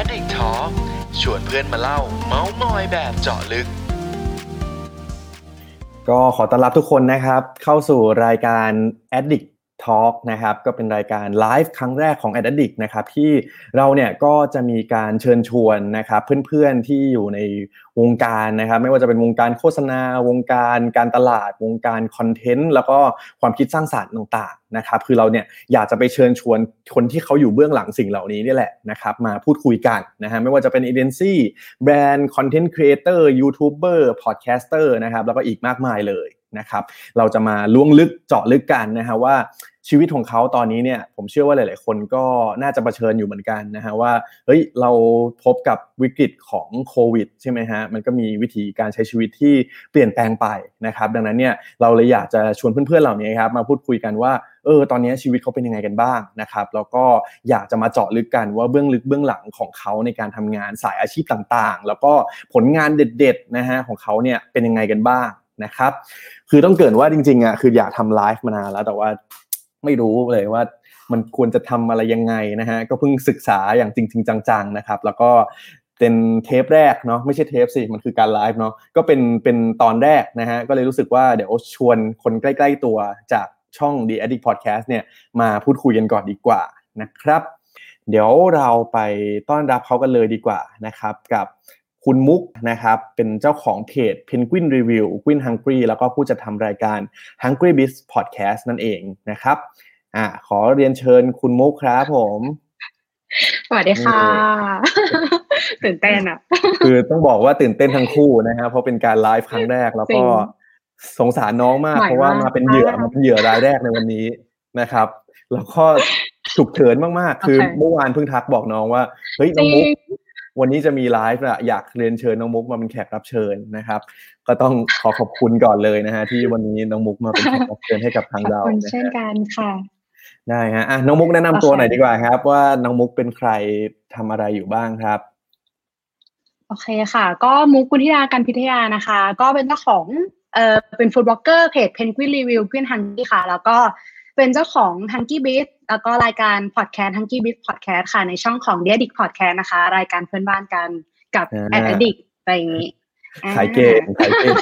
Addict Talk ชวนเพื่อนมาเล่า เมาส์มอยแบบเจาะลึก ก็ขอต้อนรับทุกคนนะครับ เข้าสู่รายการ Addict Talk นะครับก็เป็นรายการไลฟ์ครั้งแรกของ Addict นะครับที่เราเนี่ยก็จะมีการเชิญชวนนะครับเพื่อนๆที่อยู่ในวงการนะครับไม่ว่าจะเป็นวงการโฆษณา วงการการตลาด วงการคอนเทนต์แล้วก็ความคิดสร้างสรรค์ต่างๆนะครับคือเราเนี่ยอยากจะไปเชิญชวนคนที่เขาอยู่เบื้องหลังสิ่งเหล่านี้นี่แหละนะครับมาพูดคุยกันนะฮะไม่ว่าจะเป็นเอเจนซี่แบรนด์ content creator YouTuber podcaster นะครับแล้วก็อีกมากมายเลยนะครับเราจะมาล้วงลึกเจาะลึกกันนะฮะว่า ชีวิตของเขาตอนนี้เนี่ยผมเชื่อว่าหลาย ๆ คนก็น่าจะเผชิญอยู่เหมือนกันนะฮะว่าเฮ้ยเราพบกับวิกฤตของโควิดใช่ไหมฮะมันก็มีวิธีการใช้ชีวิตที่เปลี่ยนแปลงไปนะครับ ดังนั้นเนี่ยเราเลยอยากจะชวนเพื่อน ๆ เหล่านี้ครับมาพูดคุยกันว่าเออตอนนี้ชีวิตเขาเป็นยังไงกันบ้างนะครับแล้วก็อยากจะมาเจาะลึกกันว่าเบื้องลึกเบื้องหลังของเขาในการทำงานสายอาชีพต่างๆ แล้วก็ผลงานเด็ด ๆ นะฮะของเขาเนี่ยเป็นยังไงกันบ้างนะครับ คือต้องเกินว่าจริงๆอะคืออยากทำไลฟ์มานานแล้วแต่ว่า ไม่รู้เลยว่ามันควรจะทำอะไรยังไงนะฮะก็เพิ่งศึกษาอย่างจริง ๆ จังๆนะครับ แล้วก็เป็นเทปแรกเนาะไม่ใช่เทปสิมันคือการไลฟ์เนาะก็เป็นเป็นตอนแรกนะฮะก็เลยรู้สึกว่าเดี๋ยวชวนคนใกล้ ๆตัวจากช่อง The Addict Podcast เนี่ยมาพูดคุยกันก่อนดีกว่านะครับ เดี๋ยวเราไปต้อนรับเขากันเลยดีกว่านะครับ กับ คุณมุกนะครับเป็นเจ้าของเพจ Penguin Review Queen Hungry แล้วก็ผู้จัดทำรายการ Hungry Biz Podcast นั่นเองนะครับอ่าขอเรียนเชิญคุณมุกครับผมสวัสดีค่ะ ตื่นเต้นอะ คือต้องบอกว่าตื่นเต้นทั้งคู่นะครับเพราะเป็นการไลฟ์ครั้งแรกแล้วก็สงสารน้องมากใหม่เพราะว่าากมาเป็นเหยื่อมาเป็นเหยื่อรายแรกในวันนี้นะครับ แล้วก็ฉุกเฉินมากๆ คือโอเคเมื่อวานเพิ่งทักบอกน้องว่าเฮ้ยจน้องริมุกง วันนี้จะมีไลฟ์อะอยากเรียนเชิญน้องมุกมาเป็นแขกรับเชิญนะครับ ก็ต้องขอขอบคุณก่อนเลยนะฮะที่วันนี้น้องมุกมาเป็นแขกรับเชิญให้กับทางขอบเราคุณนะเช่นฮะกันค่ะได้ฮะอะน้องมุกแนะนำตัวโอเคหน่อยดีกว่าครับ ว่าน้องมุกเป็นใครทำอะไรอยู่บ้างครับโอเคค่ะ ก็มุกกุธิดากันพิทยานะคะ ก็เป็นเจ้าของเอ่อเป็น food blogger เพจ Penguin Review When Hungry ค่ะ แล้วก็ เป็นเจ้าของ Hungry Biz แล้วก็รายการ podcast Hungry Biz Podcast ค่ะในช่องของ The Addict Podcast นะคะ รายการเพื่อนบ้านกันกับอ่า Addict อะไรอย่างนี้ขายเก่งขายเก่ง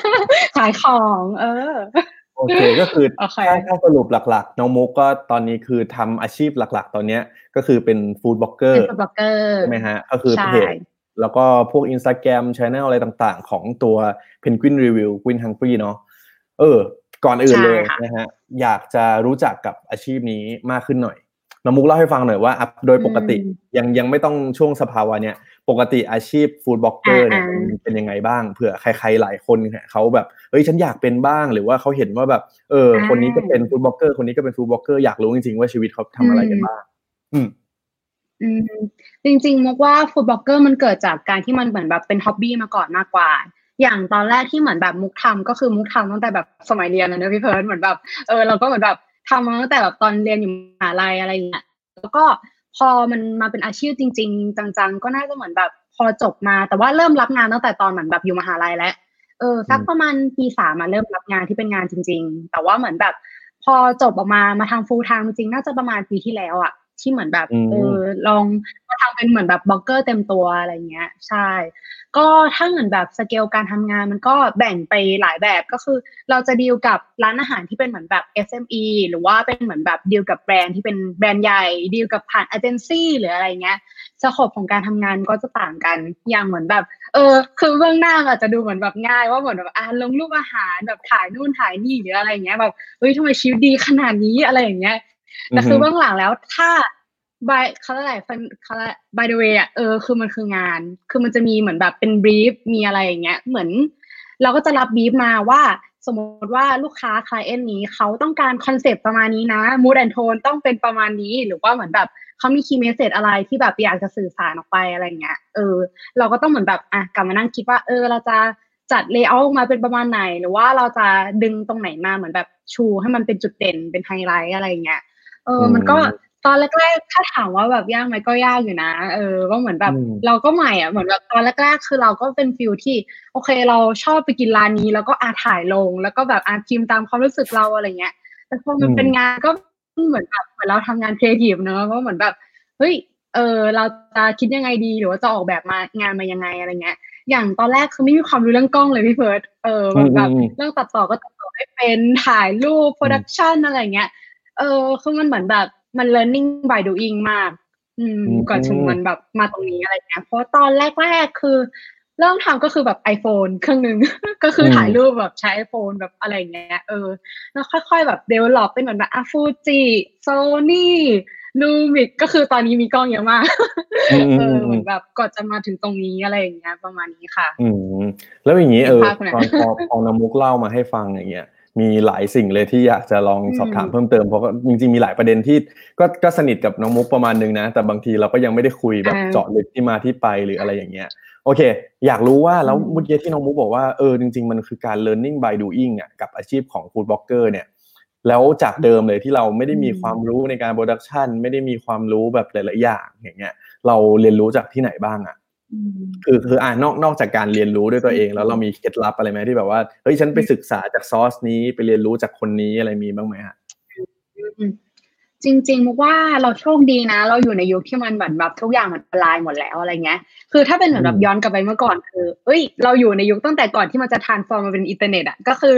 ขายของ เออโอเคก็คือโอเคถ้าถ้าสรุปหลักๆ น้องมุกก็ตอนนี้คือทำอาชีพหลัก ๆ ตอนเนี้ยก็คือเป็น food blogger เป็น food blogger ใช่ไหมฮะก็คือใช่เพจแล้วก็พวก Instagram Channel อะไรต่างๆ ของตัว Penguin Review When Hungry เนาะเออ ก่อนอื่นเลยนะฮะอยากจะรู้จักกับอาชีพนี้มากขึ้นหน่อยน้องมุกเล่าให้ฟังหน่อยว่าอะโดยปกติยังยังไม่ต้องช่วงสภาวะเนี่ยปกติอาชีพ food blogger เนี่ยมันเป็นยังไงบ้างเผื่อใครๆหลายคนเนี่ยเขาแบบเฮ้ยฉันอยากเป็นบ้างหรือว่าเขาเห็นว่าแบบเออ คนนี้ก็เป็น food blogger คนนี้ก็เป็น food blogger อยากรู้จริงๆว่าชีวิตเขาทำอะไรกันบ้างอืมอืมจริงๆมุกว่า food blogger มันเกิดจากการที่มันเหมือนแบบเป็น hobby มาก่อนมากกว่า อย่างตอนแรกที่เหมือนแบบมุกทำก็คือมุกทำตั้งแต่แบบสมัยเรียนนะพี่เฟิร์สเหมือนแบบเออเราก็เหมือนแบบทำมาตั้งแต่แบบตอนเรียนอยู่มหาลัยอะไรอย่างเงี้ยแล้วก็พอมันมาเป็นอาชีพจริง ๆ จังๆ ก็น่าจะเหมือนแบบพอจบมา แต่ว่าเริ่มรับงานตั้งแต่ตอนเหมือนแบบอยู่มหาลัยแล้วเออสักประมาณปีสามมาเริ่มรับงานที่เป็นงานจริง ๆ แต่ว่าเหมือนแบบ พอจบออกมามาทำ full-time จริงๆน่าจะประมาณปีที่แล้วอะ ที่เหมือนแบบอืมเออลองมาทำเป็นเหมือนแบบบล็อกเกอร์เต็มตัวอะไรเงี้ย ใช่ ก็ถ้าเหมือนแบบสเกลการทำงานมันก็แบ่งไปหลายแบบก็คือ เราจะดีลกับร้านอาหารที่เป็นเหมือนแบบ SME หรือว่าเป็นเหมือนแบบดีลกับแบรนด์ที่เป็นแบรนด์ใหญ่ดีลกับผ่านเอเจนซี่หรืออะไรเงี้ย scope ของการทำงานก็จะต่างกันอย่างเหมือนแบบ เออ คือเบื้องหน้าอาจจะดูเหมือนแบบง่าย ว่าเหมือนแบบอ่าลงรูปอาหารแบบถ่ายนู่นถ่ายนี่หรืออะไรอย่างเงี้ยแบบเฮ้ยทำไมชีวิตดีขนาดนี้อะไรอย่างเงี้ย แต่คือเบื้องหลังแล้วถ้า by เขาอะไรเขาเรียก by the way อะเออคือมันคืองาน คือมันจะมีเหมือนแบบเป็นบรีฟมีอะไรอย่างเงี้ย เหมือน เราก็จะรับบรีฟมาว่าสมมติว่าลูกค้าคลายเอ็นนี้เขาต้องการคอนเซปต์ประมาณนี้นะ mood and tone ต้องเป็นประมาณนี้ หรือว่าเหมือนแบบเขามี key message อะไรที่แบบอยากจะสื่อสารออกไปอะไรเงี้ยเออ เราก็ต้องเหมือนแบบอะกลับมานั่งคิดว่า เออ เราจะจัด layer มาเป็นประมาณไหน หรือว่าเราจะดึงตรงไหนมาเหมือนแบบชูให้มันเป็นจุดเด่นเป็นไฮไลท์อะไรเงี้ย เออ มันก็อืมตอนแรกๆ ถ้าถามว่าแบบยากไหมก็ยากอยู่นะ เออ ว่าเหมือนแบบอืมเราก็ใหม่อะ เหมือนแบบตอนแรกๆ คือเราก็เป็น feel ที่ โอเคเราชอบไปกินร้านนี้แล้วก็อะถ่ายลง แล้วก็แบบอะพิมพ์ตามความรู้สึกเราอะไรเงี้ย แต่พอมันอืมเป็นงานก็เหมือนแบบเหมือนเราทำงานครีเอทีฟเนอะก็เหมือนแบบ เฮ้ย เออ เราจะคิดยังไงดีหรือว่าจะออกแบบมางานมายังไงอะไรเงี้ย อย่างตอนแรกคือไม่มีความรู้เรื่องกล้องเลยพี่เฟิร์สเออแบบแบบอืมอืมเรื่องตัดต่อก็ตัดต่อไม่เป็นถ่ายรูป production อะไรเงี้ย เออคือมันเหมือนแบบมัน learning by doing มากอืมอืมก่อนถึงมันแบบมาตรงนี้อะไรเงี้ยเพราะตอนแรกๆคือ เริ่มทำก็คือแบบ iPhone เครื่องหนึ่งก็คือถ่ายรูปแบบใช้ iPhone แบบอะไรอย่างเงี้ยเออ แล้วค่อยๆแบบ develop เป็นเหมือนแบบอะ Fuji Sony Lumix ก็คือตอนนี้มีกล้องเยอะมากอืมอืมเอออืมเหมือนแบบก่อนจะมาถึงตรงนี้อะไรอย่างเงี้ย ประมาณนี้ค่ะ อืมแล้วอย่างนี้เออภาพไหนตอนพอพอน้ำมุกเล่ามาให้ฟังอย่างเงี้ย มีหลายสิ่งเลยที่อยากจะลองสอบถามอืมเพิ่มเติมเพราะก็จริงๆมีหลายประเด็นที่ก็ก็สนิทกับน้องมุกประมาณนึงนะ แต่บางทีเราก็ยังไม่ได้คุยแบบอ่าเจาะลึกที่มาที่ไปหรืออะไรอย่างเงี้ยโอเค อยากรู้ว่าแล้วอืมเมื่อกี้ที่น้องมุกบอกว่าเออจริง ๆ มันคือการ learning by doing อะกับอาชีพของ food blogger เนี่ยแล้วจากเดิมเลยที่เราไม่ได้มีความรู้ในการโปรดักชันไม่ได้มีความรู้แบบหลายๆอย่างอย่างเงี้ยเราเรียนรู้จากที่ไหนบ้างอะอืม คือคืออ่านอกนอกจากการเรียนรู้ด้วยตัวเอง แล้วเรามีเคล็ดลับอะไรไหมที่แบบว่าเฮ้ยฉันไปศึกษาจากซอสนี้ไปเรียนรู้จากคนนี้อะไรมีบ้างไหมฮะอืมจริงๆมุกว่าเราโชคดีนะ เราอยู่ในยุคที่มันแบบแบบทุกอย่างมันออนไลน์หมดแล้วอะไรเงี้ย คือถ้าเป็นเหมือนแบบอืมย้อนกลับไปเมื่อก่อนคือเอ้ย เราอยู่ในยุคตั้งแต่ก่อนที่มันจะ transform มาเป็นอินเทอร์เน็ตอะก็คือ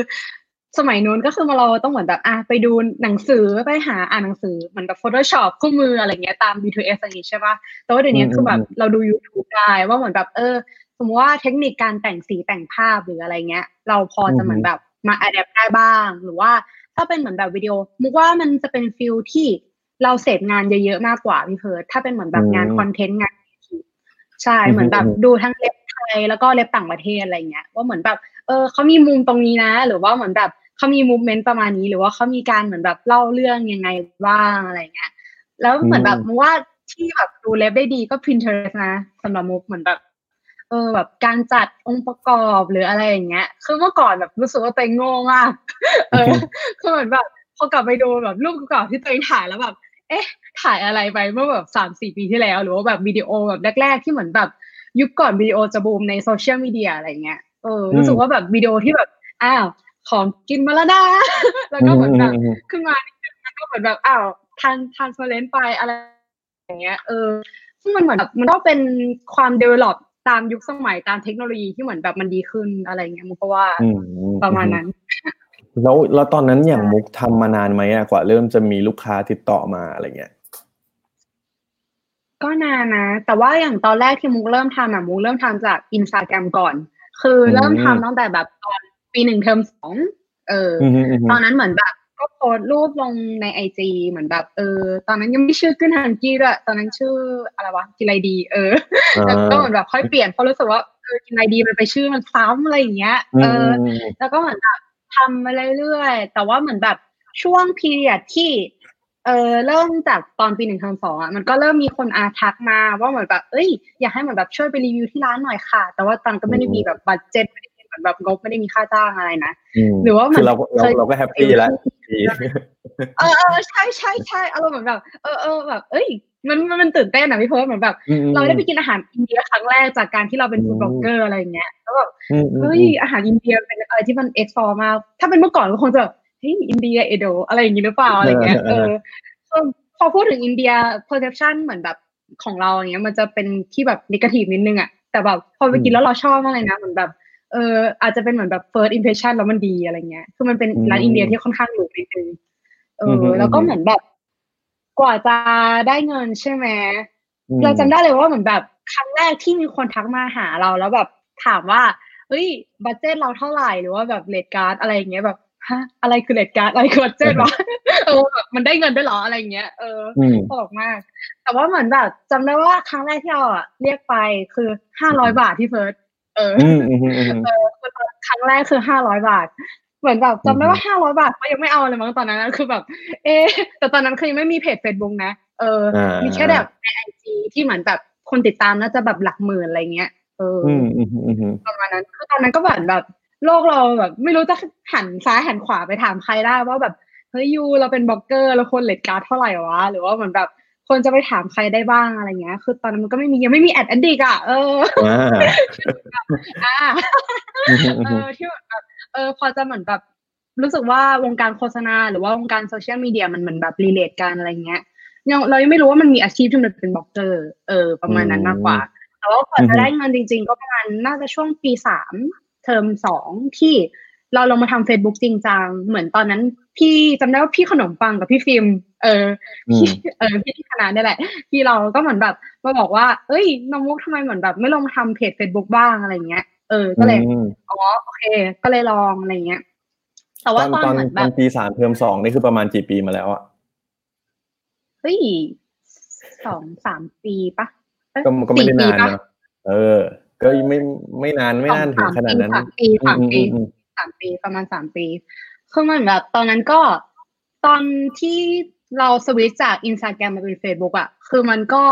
สมัยนู้นก็คือมาเราต้องเหมือนแบบอะไปดูหนังสือไปหาอ่านหนังสือเหมือนแบบ Photoshop คู่มืออะไรเงี้ยตาม B2S อะไรอย่างงี้ใช่ปะแต่ว่าเดี๋ยวนี้คือแบบเราดู YouTube ได้ว่าเหมือนแบบเออ สมมติว่าเทคนิคการแต่งสีแต่งภาพหรืออะไรเงี้ย เราพอจะเหมือนแบบมา adapt ได้บ้าง หรือว่าถ้าเป็นเหมือนแบบวิดีโอมุกว่ามันจะเป็น feel ที่เราเสพงานเยอะๆมากกว่าพี่เพิร์ดถ้าเป็นเหมือนแบบงานอืมคอนเทนต์งาน creative ใช่อืมเหมือนแบบอืมดูทั้งเล็บไทยแล้วก็เล็บต่างประเทศอะไรเงี้ยว่าเหมือนแบบเออเขามีมุมตรงนี้นะ หรือว่าเหมือนแบบ เขามีมูฟเมนต์ประมาณนี้ หรือว่าเขามีการเหมือนแบบเล่าเรื่องยังไงบ้างอะไรเงี้ยแล้วเหมือนแบบอืมมุกว่าที่แบบดูเล็บได้ดีก็ Pinterest นะสำหรับมุกเหมือนแบบเออแบบการจัดองค์ประกอบหรืออะไรอย่างเงี้ย คือเมื่อก่อนแบบรู้สึกว่าตัวเองโง่มาก เออ คือเหมือนแบบพอกลับไปดูแบบรูปเก่าๆที่ตัวเองถ่ายแล้วแบบ เอ๊ะ ถ่ายอะไรไปเมื่อแบบสามสี่ปีที่แล้ว หรือว่าแบบวิดีโอแบบแรก ๆ ที่เหมือนแบบยุคก่อนวิดีโอจะบูมในโซเชียลมีเดียอะไรเงี้ย เออ รู้สึกว่าแบบวิดีโอที่แบบ อ้าว ของกินมาแล้วนะแล้วก็เหมือนแบบอืมขึ้นมานิดนึงแล้วก็เหมือนแบบอ้าว pan pan frame ไปอะไรอย่างเงี้ย เออซึ่งมันเหมือนแบบมันก็เป็นความ develop ตามยุคสมัยตามเทคโนโลยีที่เหมือนแบบมันดีขึ้นอะไรเงี้ยมุกก็ว่าอืมอืประมาณนั้น แล้วแล้วตอนนั้นอย่างใช่มุกทำมานานไหมอะกว่าเริ่มจะมีลูกค้าติดต่อมาอะไรเงี้ยก็นานนะ แต่ว่าอย่างตอนแรกที่มุกเริ่มทำอะมุกเริ่มทำจากอินสตาแกรมก่อน คือเริ่มทำตั้งแต่แบบตอน ปีหนึ่งเทอมสองเออออืมอืมอืมตอนนั้นเหมือนแบบก็โพสต์รูปลงในไอจีเหมือนแบบเออ ตอนนั้นยังไม่ชื่อขึ้นฮันกี้ด้วยตอนนั้นชื่ออะไรวะกินไรดี เออแล้วก็เหมือนแบบค่อยเปลี่ยนเพราะรู้สึกว่าเออกินไรดีมันไปชื่อมันซ้ำอะไรอย่างเงี้ยอืเอมออืมแล้วก็เหมือนแบบทำมาเรื่อยๆแต่ว่าเหมือนแบบช่วง period ที่เออเริ่มจากตอนปีหนึ่งเทอมสองอะมันก็เริ่มมีคนอาทักมาว่าเหมือนแบบ เอ้ย อยากให้เหมือนแบบช่วยไปรีวิวที่ร้านหน่อยค่ะ แต่ว่าตอนก็ไม่ได้มีแบบ budget ไม่ได้มี เหมือนแบบงบไม่ได้มีค่าจ้างอะไรนะมหรือว่ามันคือเราเราเคยเราก็แฮปปี้แล้วดีเออเออใช่ใช่ใช่อารมณ์เหมือนแบบเออเออแบบเอ้ยมันมันมันตื่นเต้นอะพี่เพิร์ลเหมือนแบบอืมเราได้ไปกินอาหารอินเดียครั้งแรกจากการที่เราเป็นอืม food blogger อะไรอย่างเงี้ยแล้วแบบอืมอืมเฮ้ยอาหารอินเดียเป็นอะไรที่มัน explore มากถ้าเป็นเมื่อก่อนก็คงจะแบบเฮ้ยอินเดียเอโดอะไรอย่างงี้หรือเปล่าอะไรเงี้ยเออเออพอพูดถึงอินเดีย perception เหมือนแบบของเราอย่างเงี้ยมันจะเป็นที่แบบนิเกทีฟนิดนึงอะแต่แบบพอไปกินแล้วเราชอบมากเลยนะเหมือนแบบ เอออาจจะเป็นเหมือนแบบ first impression แล้วมันดีอะไรเงี้ย คือมันเป็นร้านอินเดียที่ค่อนข้างหรูนิดนึงเออ แล้วก็เหมือนแบบ กว่าจะได้เงินใช่ไหมอืมเราจำได้เลยว่าเหมือนแบบครั้งแรกที่มีคนทักมาหาเราแล้วแบบถามว่าเฮ้ย budget เราเท่าไหร่หรือว่าแบบ rate card อะไรอย่างเงี้ยแบบฮะอะไรคือ rate card อะไรคือ budget วะเออแบบมันได้เงินด้วยเหรออะไรอย่างเงี้ยเอออืมตลกมาก แต่ว่าเหมือนแบบจำได้ว่าครั้งแรกที่เราอะเรียกไปคือห้าร้อยบาทที่ first เอออืมอืมอืมอืมเออคือตอนครั้งแรกคือห้าร้อยบาท เหมือนแบบจำได้อืมว่าห้าร้อยบาทเขายังไม่เอาเลยมั้งตอนนั้นนะคือแบบ เอะแต่ตอนนั้นคือยังไม่มีเพจเฟซบุ๊กนะเอออ่ามีมีแค่แบบในไอจีที่เหมือนแบบคนติดตามน่าจะแบบหลักหมื่นอะไรเงี้ยเออออืมอืมอืมอืมประมาณนั้นคือตอนนั้นก็แบบแบบโลกเราแบบ ไม่รู้จะหันซ้ายหันขวาไปถามใครได้ว่าแบบเฮ้ยยูเราเป็นบล็อกเกอร์แล้วคน rate card เท่าไหร่วะหรือว่าเหมือนแบบ คนจะไปถามใครได้บ้างอะไรเงี้ย คือตอนนั้นมันก็ไม่มียังไม่มีแอดแอนดิกอะเอออ่าอ่าอืมอืมเออืมอที่เหมือนแบบเออพอจะเหมือนแบบรู้สึกว่าวงการโฆษณาหรือว่าวงการโซเชียลมีเดียมันเหมือนแบบ relate กันอะไรเงี้ยยังเรายังไม่รู้ว่ามันมีอาชีพที่มันเป็นบล็อกเกอร์เออ ประมาณนั้นมากกว่าแต่ว่าก่อนจะได้เงินจริง ๆ ก็ประมาณน่าจะช่วงปีสามเทอมสองที่ เราลงมาทำ Facebook จริงจังเหมือนตอนนั้น พี่จำได้ว่าพี่ขนมปังกับพี่ฟิล์มเออพี่เออพี่ที่คณะนี่แหละ พี่เราก็เหมือนแบบมาบอกว่า เอ้ยน้องมุกทำไมเหมือนแบบ ไม่ลงมาทำเพจ Facebook บ้างอะไรเงี้ยเออก็เลยอ๋อโอเค ก็เลยลองอะไรเงี้ยแต่ว่าตอนเหมือนแบบปีสามเทอมสองนี่คือประมาณกี่ปีมาแล้วอะเฮ้ยสองสามปีปะก็ก็ไม่ได้นานนะเออ ก็ไม่ไม่นานไม่นานถึงขนาดนั้นสามปีสามปีสามปีประมาณสามปีคือมันแบบตอนนั้นก็ตอนที่เราสวิตจากอินสตาแกรมมาเป็นเฟซบุ๊กอะคือมันก็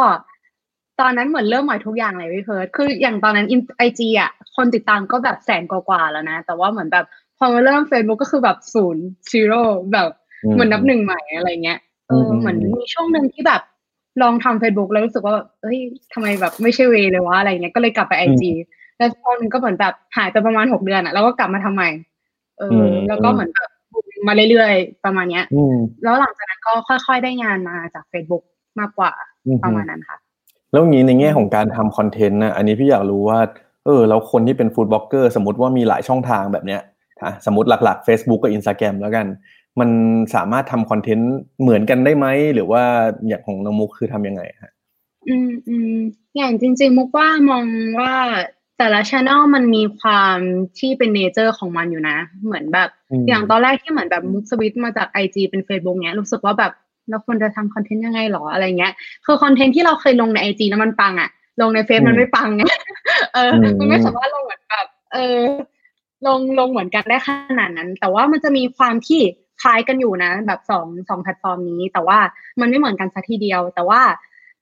ตอนนั้นเหมือนเริ่มใหม่ทุกอย่างเลยพี่เพิร์ลคืออย่างตอนนั้นไอจีอะคนติดตามก็แบบแสนกว่าแล้วนะ แต่ว่าเหมือนแบบพอมาเริ่มเฟซบุ๊กก็คือแบบศูนย์ซีโร่แบบเหมือนนับหนึ่งใหม่อะไรเงี้ยเออเหมือนมีช่วงหนึ่งที่แบบลองทำเฟซบุ๊กแล้วรู้สึกว่าเอ้ยทำไมแบบไม่ใช่เวเลยวะอะไรเงี้ยก็เลยกลับไปไอจี แล้วพอนึงก็เหมือนแบบหายไปประมาณหกเดือนอะแล้วก็กลับมาทำใหม่เออแล้วก็เหมือนแบบมาเรื่อยๆประมาณเนี้ยแล้วหลังจากนั้นก็ค่อยๆได้งานมาจาก Facebook มากกว่าประมาณนั้นค่ะ แล้วงี้ในแง่ของการทำคอนเทนต์นะอันนี้พี่อยากรู้ว่า เออแล้วคนที่เป็น food blogger สมมติว่ามีหลายช่องทางแบบเนี้ยสมมติหลักๆ Facebook กับ Instagram แล้วกัน มันสามารถทำคอนเทนต์เหมือนกันได้ไหม หรือว่าอย่างของน้องมุกคือทำยังไงฮะอืมอืมอย่างจริง ๆ มุกว่ามองว่า แต่ละ channel มันมีความที่เป็น nature ของมันอยู่นะ เหมือนแบบ อย่างตอนแรกที่เหมือนแบบมุกสวิตมาจากไอจีเป็น Facebook เนี้ยรู้สึกว่าแบบเราควรจะทำคอนเทนต์ยังไงหรออะไรเงี้ย คือคอนเทนต์ที่เราเคยลงในไอจีแล้วมันปังอะลงในเฟซมันไม่ปังไงเออ มันไม่สามารถลงเหมือนแบบเออ ลงลงเหมือนกันได้ขนาดนั้น แต่ว่ามันจะมีความที่คล้ายกันอยู่นะ แบบสองสองแพลตฟอร์มนี้ แต่ว่ามันไม่เหมือนกันสักทีเดียว แต่ว่า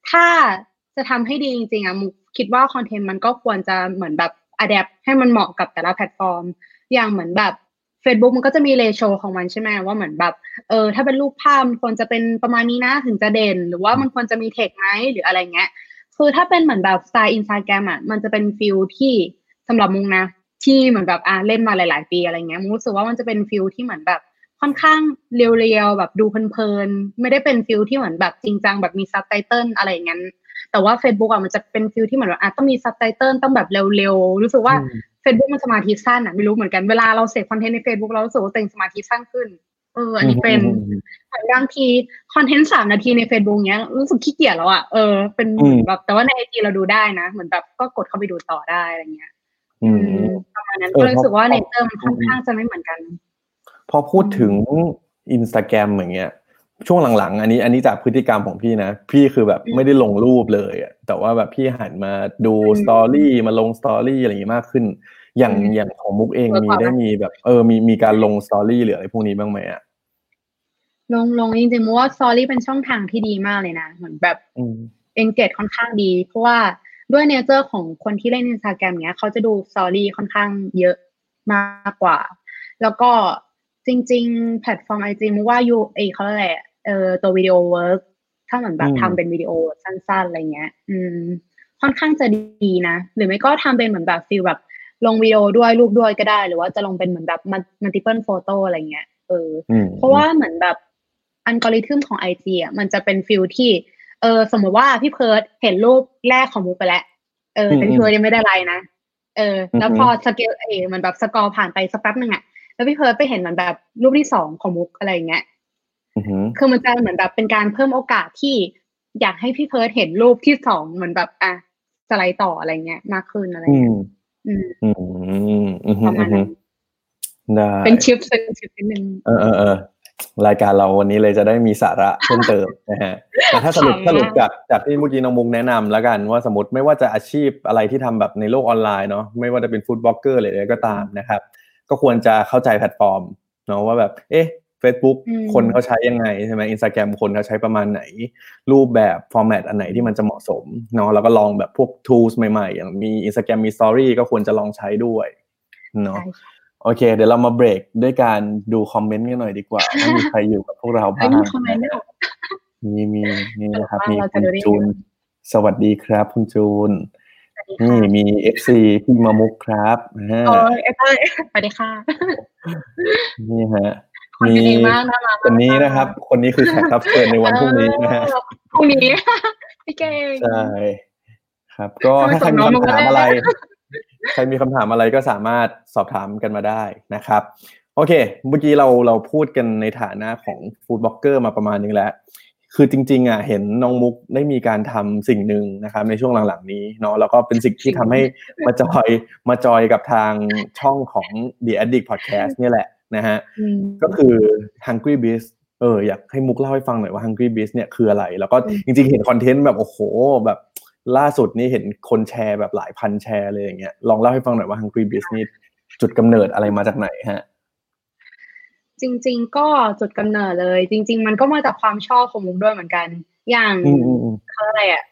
ถ้าจะทำให้ดีจริงๆอะมุก คิดว่าคอนเทนต์มันก็ควรจะเหมือนแบบ adapt ให้มันเหมาะกับแต่ละแพลตฟอร์ม อย่างเหมือนแบบ Facebook มันก็จะมี ratio ของมันใช่ไหมว่าเหมือนแบบเออถ้าเป็นรูปภาพมันควรจะเป็นประมาณนี้นะถึงจะเด่น หรือว่ามันควรจะมีเทคไหมหรืออะไรเงี้ยคือถ้าเป็นเหมือนแบบสไตล์อินสตาแกรมอะมันจะเป็น feel ที่สำหรับมุกนะ ที่เหมือนแบบอ่าเล่นมาหลาย ๆ ปีอะไรเงี้ยมุกรู้สึกว่ามันจะเป็น feel ที่เหมือนแบบค่อนข้าง real ๆแบบดูเพลินๆไม่ได้เป็น feel ที่เหมือนแบบจริงจังแบบมีซับไตเติลอะไรอย่างนั้น แต่ว่า Facebook อะมันจะเป็น feel ที่เหมือนว่าต้องมีซับไตเติลต้องแบบเร็วๆ รู้สึกว่า Facebook มันสมาธิสั้นอะไม่รู้เหมือนกันเวลาเราเสพคอนเทนต์ใน Facebook เรารู้สึกว่าตัวเองสมาธิสั้นขึ้นเอออันนี้เป็นบางทีคอนเทนต์สามนาทีใน Facebook เนี้ยรู้สึกขี้เกียจแล้วอะเออเป็นแบบแต่ว่าในไอจีเราดูได้นะ เหมือนแบบก็กดเข้าไปดูต่อได้อะไรเงี้ยอืมประมาณนั้นก็รู้สึกว่า nature ค่อนข้างจะไม่เหมือนกัน พอพูดถึงอินสตาแกรมอย่างเงี้ย ช่วงหลังๆ อันนี้อันนี้จากพฤติกรรมของพี่นะ พี่คือแบบไม่ได้ลงรูปเลยอะแต่ว่าแบบพี่หันมาดู story มาลง story อะไรอย่างนี้มากขึ้น อย่างอย่างของมุกเองมีได้มีแบบ เออมีมีการลง story หรืออะไรพวกนี้บ้างไหมอะลงลงจริงๆมุกว่า story เป็นช่องทางที่ดีมากเลยนะเหมือนแบบ engage ค่อนข้างดี เพราะว่าด้วย nature ของคนที่เล่นอินสตาแกรมเนี้ยเขาจะดู story ค่อนข้างเยอะมากกว่า แล้วก็ จริง ๆ แพลตฟอร์มไอจีมุกว่ายูเอเขาอะไรเอ่อตัววิดีโอ workถ้าเหมือนแบบทำเป็นวิดีโอสั้นๆอะไรเงี้ย อืม ค่อนข้างจะดีนะ หรือไม่ก็ทำเป็นเหมือนแบบ feel แบบลงวิดีโอด้วยรูปด้วยก็ได้ หรือว่าจะลงเป็นเหมือนแบบ multiple photo อะไรเงี้ยเออเพราะว่าเหมือนแบบอัลกอริทึมของไอจีอะมันจะเป็น feel ที่ เออ สมมติว่าพี่เพิร์ลเห็นรูปแรกของมุกไปแล้ว เออแต่พี่เพิร์ลยังไม่ได้ไลน์นะเออ แล้วพอสเกลเอมันแบบ scroll ผ่านไปสักแป๊บหนึ่งอะ แล้วพี่เพิร์ลไปเห็นเหมือนแบบรูปที่สองของมุกอะไรเงี้ยคือมันจะเหมือนแบบเป็นการเพิ่มโอกาสที่อยากให้พี่เฟิร์สเห็นรูปที่สองเหมือนแบบอะสไลด์ต่ออะไรเงี้ยมากขึ้นอะไรเงี้ยอืมประมาณนั้นได้เป็นชิปเป็นชิปนิดนึงเออเออเออรายการเราวันนี้เลยจะได้มีสาระเพิ่มเติมนะฮะแต่ถ้าสรุปสรุปจากจากที่เมื่อกี้น้องมุกแนะนำแล้วกันว่าสมมติไม่ว่าจะอาชีพอะไรที่ทำแบบในโลกออนไลน์เนาะไม่ว่าจะเป็น food blogger อะไรก็ตามนะครับ ก็ควรจะเข้าใจแพลตฟอร์มเนาะว่าแบบ เอ๊ะ Facebook คนเขาใช้ยังไงใช่ไหมอินสตาแกรมคนเขาใช้ประมาณไหน รูปแบบ format อันไหนที่มันจะเหมาะสมเนาะแล้วก็ลองแบบพวก tools ใหม่ๆ อย่างมี Instagram มี Story ก็ควรจะลองใช้ด้วยเนาะโอเค เดี๋ยวเรามาเบรกด้วยการดูคอมเมนต์กันหน่อยดีกว่าว่ามีใครอยู่กับพวกเราบ้างมีมีนี่นะครับมีคุณจูน สวัสดีครับคุณจูน นี่มี FC พี่มามุกครับอ๋อเอฟสวัสดีค่ะ นี่ฮะคนกันเองมากนะมาคนนี้นะครับ คนนี้คือแขกรับเชิญในวันพรุ่งนี้นะฮะเออพรุ่งนี้พี่เก่งใช่ครับ ก็ถ้าใครมีคำถามอะไร ใครมีคำถามอะไรก็สามารถสอบถามกันมาได้นะครับ โอเค เมื่อกี้เราเราพูดกันในฐานะของ food blogger มาประมาณนึงแล้ว คือจริงๆอะเห็นน้องมุกได้มีการทำสิ่งหนึ่งนะครับในช่วงหลังๆนี้เนาะแล้วก็เป็นสิ่งที่ทำให้มาจอยมาจอยกับทางช่องของ The Addict Podcast เนี่ยแหละนะฮะอืมก็คือ Hungry Beast เอออยากให้มุกเล่าให้ฟังหน่อยว่า Hungry Beast เนี่ยคืออะไร แล้วก็อืมจริงๆเห็นคอนเทนต์แบบโอ้โหแบบล่าสุดนี่เห็นคนแชร์แบบหลายพันแชร์เลยอย่างเงี้ยลองเล่าให้ฟังหน่อยว่า Hungry Beast นี่จุดกำเนิดอะไรมาจากไหนฮะ จริง ๆ ก็จุดกำเนิดเลย จริง ๆ มันก็มาจากความชอบของมุกด้วยเหมือนกัน อย่างอืมอืมอืมเขาอะไรอะ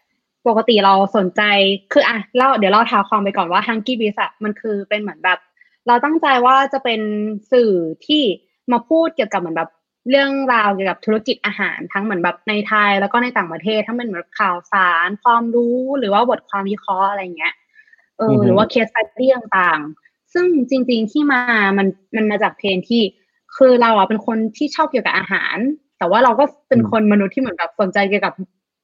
ปกติเราสนใจคืออะเล่าเดี๋ยวเราท้าความไปก่อนว่า Hunky Beast อะมันคือเป็นเหมือนแบบ เราตั้งใจว่าจะเป็นสื่อที่มาพูดเกี่ยวกับเหมือนแบบเรื่องราวเกี่ยวกับธุรกิจอาหารทั้งเหมือนแบบในไทยแล้วก็ในต่างประเทศทั้งเป็นเหมือนข่าวสาร ความรู้หรือว่าบทความวิเคราะห์อะไรเงี้ยเอออือฮึหรือว่าเคส s ต u d y ต่างๆซึ่งจริง ๆที่มามันมันมาจากเพนที่ คือเราอะเป็นคนที่ชอบเกี่ยวกับอาหาร แต่ว่าเราก็เป็นคนมนุษย์ที่เหมือนแบบสนใจเกี่ยวกับ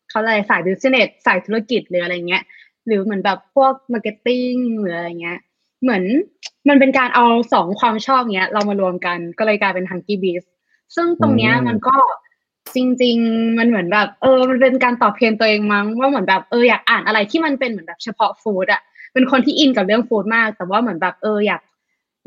เขาอะไรสาย business สายธุรกิจหรืออะไรเงี้ย หรือเหมือนแบบพวก marketing หรืออะไรเงี้ย เหมือนมันเป็นการเอาสองความชอบเนี้ย เรามารวมกันก็เลยกลายเป็น Hungry Biz ซึ่งตรงเนี้ยอืมมันก็จริง ๆ มันเหมือนแบบ เออ มันเป็นการตอบ pain ตัวเองมั้งว่าเหมือนแบบเอออยากอ่านอะไรที่มันเป็นเหมือนแบบเฉพาะ food อะเป็นคนที่ in กับเรื่อง food มาก แต่ว่าเหมือนแบบเอออยาก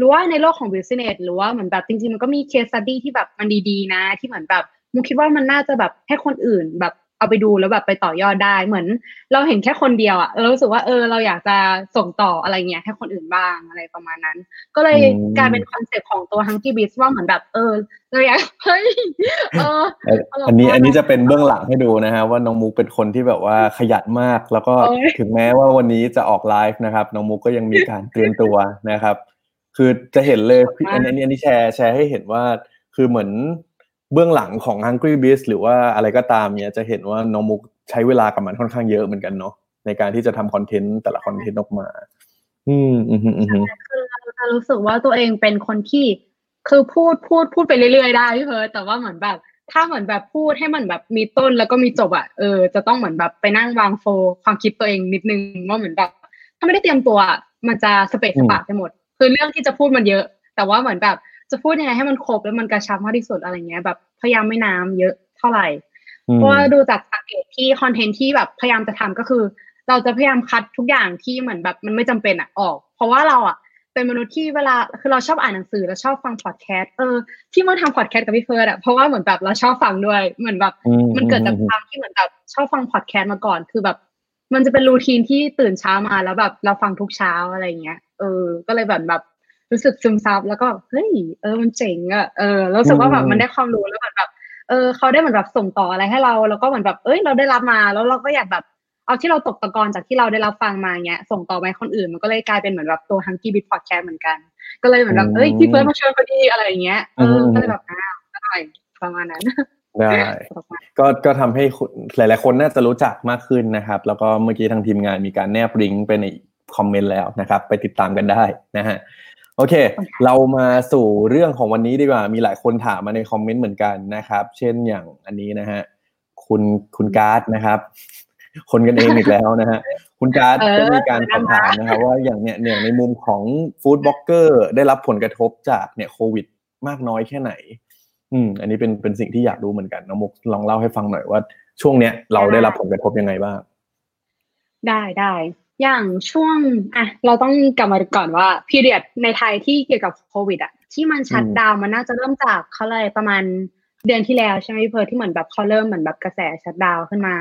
รู้ว่าในโลกของ business หรือว่าเหมือนแบบจริงๆ มันก็มี case study ที่แบบมันดีๆ นะ ที่เหมือนแบบมุกคิดว่ามันน่าจะแบบให้คนอื่นแบบเอาไปดูแล้วแบบไปต่อยอดได้เหมือน เราเห็นแค่คนเดียวอะเรารู้สึกว่าเออเราอยากจะส่งต่ออะไรเงี้ยให้คนอื่นบ้างอะไรประมาณนั้น ก็เลยอืมกลายเป็นคอนเซ็ปต์ของตัว Hungry Biz ว่าเหมือนแบบเออเราอยากเฮ้ยเออเอ่อตลกอันนี้มากอันนี้จะเป็นเบื้องหลังให้ดูนะฮะว่าน้องมุกเป็นคนที่แบบว่าขยันมาก แล้วก็โอ้ยถึงแม้ว่าวันนี้จะออกไลฟ์นะครับน้องมุกก็ยังมีการเตรียมตัวนะครับ คือจะเห็นเลยพี่อันนี้อันนี้แชร์แชร์ให้เห็นว่า คือเหมือนเบื้องหลังของ Hungry Beast หรือว่าอะไรก็ตามเนี่ยจะเห็นว่าน้องมุกใช้เวลากับมันค่อนข้างเยอะเหมือนกันเนาะในการที่จะทำคอนเทนต์แต่ละคอนเทนต์ออกมา อืมอืมอืมอืมคือเราจะรู้สึกว่าตัวเองเป็นคนที่คือพูดพูดพูดไปเรื่อยๆได้พี่เพิร์ทแต่ว่าเหมือนแบบ ถ้าเหมือนแบบพูดให้มันแบบมีต้นแล้วก็มีจบอะเออจะต้องเหมือนแบบไปนั่งวางโฟลความคิดตัวเองนิดนึงว่าเหมือนแบบ ถ้าไม่ได้เตรียมตัวอะมันจะสะเปะสะปะไปหมด คือเรื่องที่จะพูดมันเยอะ แต่ว่าเหมือนแบบจะพูดยังไงให้มันครบแล้วมันกระชับมากที่สุดอะไรเงี้ยแบบพยายามไม่น้ำเยอะเท่าไหร่อืมเพราะว่าดูจากสังเกตที่คอนเทนต์ที่แบบพยายามจะทำก็คือ เราจะพยายามคัดทุกอย่างที่เหมือนแบบมันไม่จำเป็นอะออก เพราะว่าเราอะเป็นมนุษย์ที่เวลาคือเราชอบอ่านหนังสือแล้วชอบฟังพอดแคสต์เออที่มาทำพอดแคสต์กับพี่เฟิร์สอะเพราะว่าเหมือนแบบเราชอบฟังด้วยเหมือนแบบอืมันเกิดจากความที่เหมือนแบบชอบฟังพอดแคสต์มาก่อน คือแบบ มันจะเป็นรูทีนที่ตื่นเช้ามาแล้วแบบเราฟังทุกเช้าอะไรเงี้ย เออ ก็เลยแบบแบบรู้สึกซึมซับแล้วก็เฮ้ยเออมันเจ๋งอะเออแล้วรู้สึกว่าแบบมันได้ความรู้แล้วเหมือนแบบ เออเขาได้เหมือนแบบส่งต่ออะไรให้เราแล้วก็เหมือนแบบเอ้ยเราได้รับมาแล้วเราก็อยากแบบเอาที่เราตกตะกอนจากที่เราได้รับฟังมาเงี้ยส่งต่อไปให้คนอื่นมันก็เลยกลายเป็นเหมือนแบบตัว Hunky Beat Podcast เหมือนกัน ก็เลยเหมือนแบบเอ้ยพี่เฟิร์สมาชวนพอดีอะไรอย่างเงี้ยเออก็เลยแบบอ้าวก็หน่อยประมาณนั้น ได้ก็ก็ทำให้คุณหลาย ๆ คนน่าจะรู้จักมากขึ้นนะครับ แล้วก็เมื่อกี้ทางทีมงานมีการแนบลิงก์ไปในคอมเมนต์แล้วนะครับ ไปติดตามกันได้นะฮะโอเค เรามาสู่เรื่องของวันนี้ดีกว่า มีหลายคนถามมาในคอมเมนต์เหมือนกันนะครับ เช่นอย่างอันนี้นะฮะคุณคุณการ์ดนะครับ คนกันเองอีกแล้วนะฮะคุณการ์ดเออก็มีการสอบถามนะครับว่าอย่างเนี้ยเนี่ยในมุมของ food blogger ได้รับผลกระทบจากเนี่ยโควิดมากน้อยแค่ไหน อืมอันนี้เป็นเป็นสิ่งที่อยากรู้เหมือนกันน้องมุกลองเล่าให้ฟังหน่อยว่า ช่วงเนี้ยเราได้รับผลกระทบยังไงบ้างได้ได้อย่างช่วงอะเราต้องกลับมาดูก่อนว่าพีเรียดในไทยที่เกี่ยวกับโควิดอะที่มันชัดอืมดาวน์มันน่าจะเริ่มจากเขาเลยประมาณเดือนที่แล้วใช่ไหมพี่เพิร์ทที่เหมือนแบบเขาเริ่มเหมือนแบบกระแสชัดดาวน์ขึ้นมา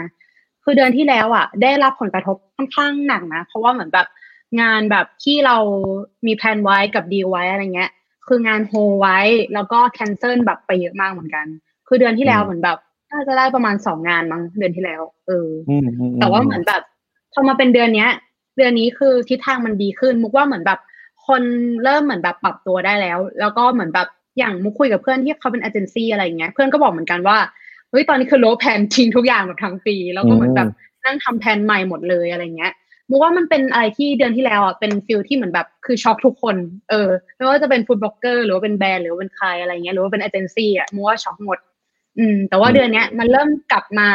คือเดือนที่แล้วอะ ได้รับผลกระทบค่อนข้างหนักนะ เพราะว่าเหมือนแบบงานแบบที่เรามีแพลนไว้กับดีลไว้อะไรเงี้ย คืองานโฮไว้ แล้วก็ cancel แบบไปเยอะมากเหมือนกัน คือเดือนที่แล้วอืมเหมือนแบบน่าจะได้ประมาณสองงานมั้งเดือนที่แล้ว เอออืมอืมแต่ว่าเหมือนแบบพอมาเป็นเดือนเนี้ย เดือนนี้คือทิศทางมันดีขึ้น มุกว่าเหมือนแบบคนเริ่มเหมือนแบบปรับตัวได้แล้ว แล้วก็เหมือนแบบอย่างมุกคุยกับเพื่อนที่เขาเป็นเอเจนซี่อะไรอย่างเงี้ย เพื่อนก็บอกเหมือนกันว่าเฮ้ยตอนนี้คือโละแพลนทิ้งทุกอย่างแบบทั้งปี แล้วก็เหมือนแบบนั่งทำแผนใหม่หมดเลยอะไรเงี้ย มุมุกว่ามันเป็นอะไรที่เดือนที่แล้วอะเป็น feel ที่เหมือนแบบคือช็อกทุกคน เออไม่ว่าจะเป็น food blogger หรือว่าเป็นแบรนด์หรือว่าเป็นใครอะไรเงี้ยหรือว่าเป็นเอเจนซี่อะมุกว่าช็อกหมด อืม แต่ว่าเดือนเนี้ยมันเริ่มกลับมา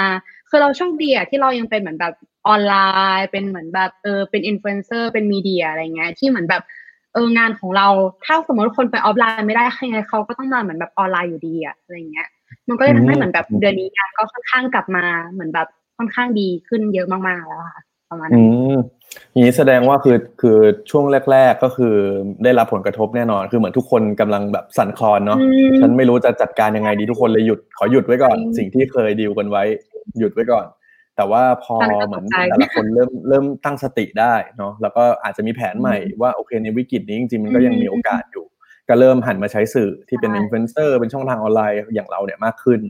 คือเราโชคดีอะที่เรายังเป็นเหมือนแบบออนไลน์ เป็นเหมือนแบบเออเป็นอินฟลูเอนเซอร์เป็น media อะไรเงี้ยที่เหมือนแบบเอองานของเราถ้าสมมติคนไปออฟไลน์ไม่ได้ยังไงเขาก็ต้องมาเหมือนแบบออนไลน์อยู่ดีอะอะไรเงี้ย มันก็เลยทำให้เหมือนแบบเดือนนี้งานก็ค่อนข้างกลับมาเหมือนแบบค่อนข้างดีขึ้นเยอะมากๆแล้วค่ะ ประมาณนั้อืนมอย่างนี้แสดงว่าคือคือช่วงแรก ๆก็คือได้รับผลกระทบแน่นอน คือเหมือนทุกคนกำลังแบบสั่นคลอนเนาะอืมฉันไม่รู้จะจัดการยังไงดีทุกคนเลยหยุดขอหยุดไว้ก่อนจริงสิ่งที่เคยดีลกันไว้ หยุดไว้ก่อน แต่ว่าพอตอนนั้นก็เหมือนตกใจแต่ละคนเริ่มเริ่มตั้งสติได้เนาะแล้วก็อาจจะมีแผนใหม่ว่าโอเคในวิกฤตนี้จริงๆมันก็ยังมีโอกาสอยู่ ก็เริ่มหันมาใช้สื่อที่เป็นใช่อินฟลูเอนเซอร์เป็นช่องทางออนไลน์อย่างเราเนี่ยมากขึ้น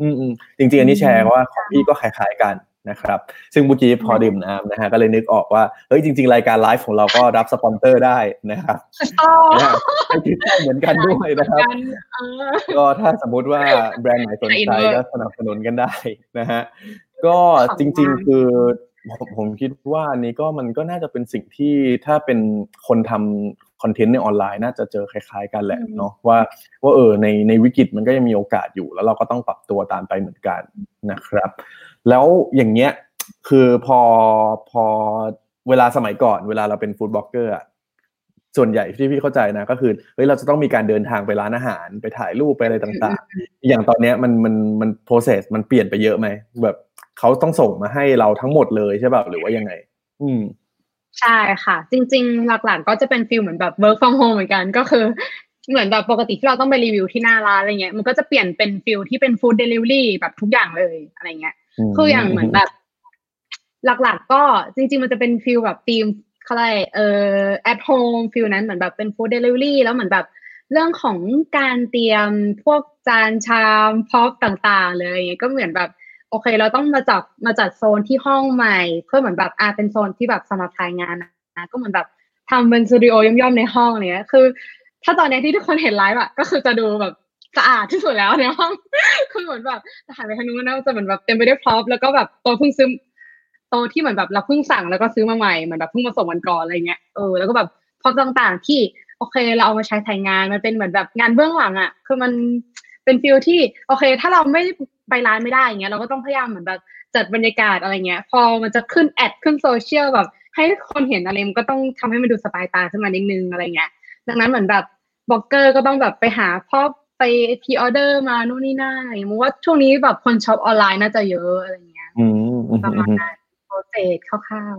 อืมอืมจริงๆอันนี้แชร์ว่าของพี่ก็คล้ายๆกัน นะครับ ซึ่งเมื่อกี้พอดื่มน้ำนะฮะก็เลยนึกออกว่าเฮ้ยจริง ๆ รายการไลฟ์ของเราก็รับสปอนเซอร์ได้นะครับอ๋อนะให้คิดได้เหมือนกันด้วยนะครับกันเออก็ถ้าสมมุติว่าแบรนด์ไหนสนใจอินเวอร์ก็สนับสนุนกันได้นะฮะก็ขอบจคุณจริงมากๆคือผมผมคิดว่าอันนี้ก็มันก็น่าจะเป็นสิ่งที่ถ้าเป็นคนทำคอนเทนต์ในออนไลน์น่าจะเจอคล้าย ๆ กันแหละเนาะว่าว่าเออในในวิกฤตมันก็ยังมีโอกาสอยู่ แล้วเราก็ต้องปรับตัวตามไปเหมือนกันนะครับ แล้วอย่างเงี้ยคือพอพอเวลาสมัยก่อนเวลาเราเป็นฟู้ดบล็อกเกอร์อะส่วนใหญ่ที่พี่เข้าใจนะก็คือเฮ้ยเราจะต้องมีการเดินทางไปร้านอาหารไปถ่ายรูปไปอะไรต่างๆ อย่างตอนเนี้ยมันมันมัน process มันเปลี่ยนไปเยอะไหมแบบเขาต้องส่งมาให้เราทั้งหมดเลยใช่ป่ะหรือว่ายังไง อืมใช่ค่ะ จริง ๆ หลักๆ ก็จะเป็น feel เหมือนแบบ work from home เหมือนกันก็คือ เหมือนแบบปกติที่เราต้องไปรีวิวที่หน้าร้านอะไรเงี้ยมันก็จะเปลี่ยนเป็น feel ที่เป็น food delivery แบบทุกอย่างเลยอะไรเงี้ย คืออย่างเหมือนแบบ หลักๆ ก็จริง ๆ มันจะเป็น feel แบบธีมเขาเรียกอะไรเอ่อ at home feel นั้นเหมือนแบบเป็น food delivery แล้วเหมือนแบบเรื่องของการเตรียมพวกจานชาม prop ต่าง ๆ เลยอย่างเงี้ยก็เหมือนแบบโอเค เราต้องมาจับมาจัดโซนที่ห้องใหม่ เพื่อเหมือนแบบอ่าเป็นโซนที่แบบสำหรับถ่ายงานนะก็เหมือนแบบทำเป็นสตูดิโอย่อมๆในห้องเนี้ยคือ ถ้าตอนเนี้ยที่ทุกคนเห็นไลฟ์อะก็คือจะดูแบบ สะอาดที่สุดแล้วในห้องคือเหมือนแบบหันไปทางนู้นนะจะเหมือนแบบเต็มไปด้วย prop แล้วก็แบบโต๊ะเพิ่งซื้อโต๊ะที่เหมือนแบบเราเพิ่งสั่งแล้วก็ซื้อมาใหม่เหมือนแบบเพิ่งมาส่งวันก่อนอะไรเงี้ยเออแล้วก็แบบprop ต่างๆ ที่โอเค เราเอามาใช้ถ่ายงานมันเป็นเหมือนแบบงานเบื้องหลังอะคือมันเป็น feel ที่โอเค ถ้าเราไม่ไปร้านไม่ได้อย่างเงี้ยเราก็ต้องพยายามเหมือนแบบจัดบรรยากาศอะไรเงี้ย พอมันจะขึ้น ad ขึ้นโซเชียลแบบ ให้คนเห็นอะไรมันก็ต้องทำให้มันดูสบายตาขึ้นมานิดนึงอะไรเงี้ย ดังนั้นเหมือนแบบบล็อกเกอร์ก็ต้องแบบไปหาพ ไป pre-order มานู่นนี่นั่นอะไรอย่างเงี้ยมุกว่าช่วงนี้แบบคนช็อปออนไลน์น่าจะเยอะอะไรเงี้ยอืมอืมประมาณอืมนั้น process คร่าว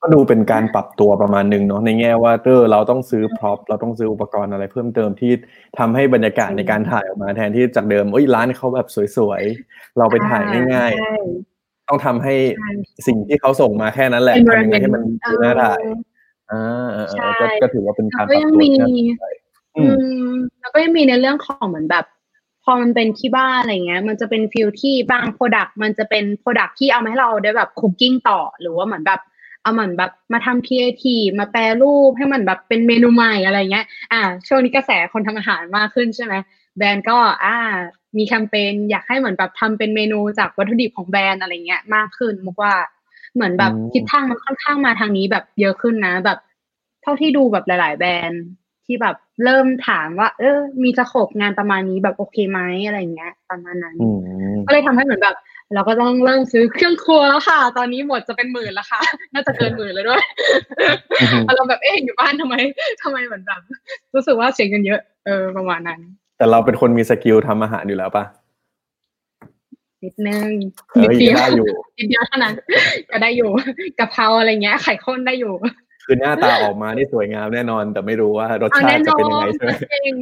ก็ดูเป็นการปรับตัวประมาณหนึ่งเนาะในแง่ว่าเออเราต้องซื้อ prop เราต้องซื้ออุปกรณ์อะไรเพิ่มเติมที่ทำให้บรรยากาศในการถ่ายออกมาแทนที่จากเดิมเอ้ยร้านเขาแบบสวยๆ เราๆไปถ่ายง่ายใช่ๆต้องทำให้ใช่สิ่งที่เขาส่งมาแค่นั้นแหละทำยังไงให้มันดูน่าถ่ายอ่าเออเออใช่ก็ก็ถือว่าเป็นแล้กาวรก็ปรับยังตัวมีที่น่าสนใจ อือืมมแล้วก็ยังมีในเรื่องของเหมือนแบบ พอมันเป็นที่บ้านอะไรเงี้ย มันจะเป็น feel ที่บาง product มันจะเป็น product ที่เอามาให้เราได้แบบ cooking ต่อ หรือว่าเหมือนแบบเอาเหมือนแบบมาทำครีเอทีฟมาแปรรูปให้มันแบบเป็นเมนูใหม่อะไรเงี้ย อ่า ช่วงนี้กระแสคนทำอาหารมากขึ้นใช่ไหมแบรนด์ก็อ่า มีแคมเปญอยากให้เหมือนแบบทำเป็นเมนูจากวัตถุดิบของแบรนด์อะไรเงี้ยมากขึ้นมุกว่าเหมือนแบบอืมทิศทางมันค่อนข้างมาทางนี้แบบเยอะขึ้นนะ แบบ เท่าที่ดูแบบหลาย ๆ แบรนด์ ที่แบบเริ่มถามว่า เออ มีสโคปงานประมาณนี้แบบโอเคไหมอะไรเงี้ย ประมาณนั้นอืมก็เลยทำให้เหมือนแบบ เราก็ต้องเริ่มซื้อเครื่องครัวแล้วค่ะ ตอนนี้หมดจะเป็นหมื่นแล้วค่ะ น่าจะเกินหมื่นแล้วด้วยอือฮึเราแบบเอ๊ะอยู่บ้านทำไมทำไมเหมือนแบบรู้สึกว่าเสียเงินเยอะเออประมาณนั้น แต่เราเป็นคนมีสกิลทำอาหารอยู่แล้วปะนิดนึงเอ้นิดยเดียวได้อยู่นิดเดียวเท่านั้นก็ได้อยู่กะเพราอะไรเงี้ยไข่ข้นได้อยู่ คือหน้าตาออกมานี่สวยงามแน่นอน แต่ไม่รู้ว่ารสเอาชาแน่ตินจะอเป็นยังไงนใช่ไหมจริง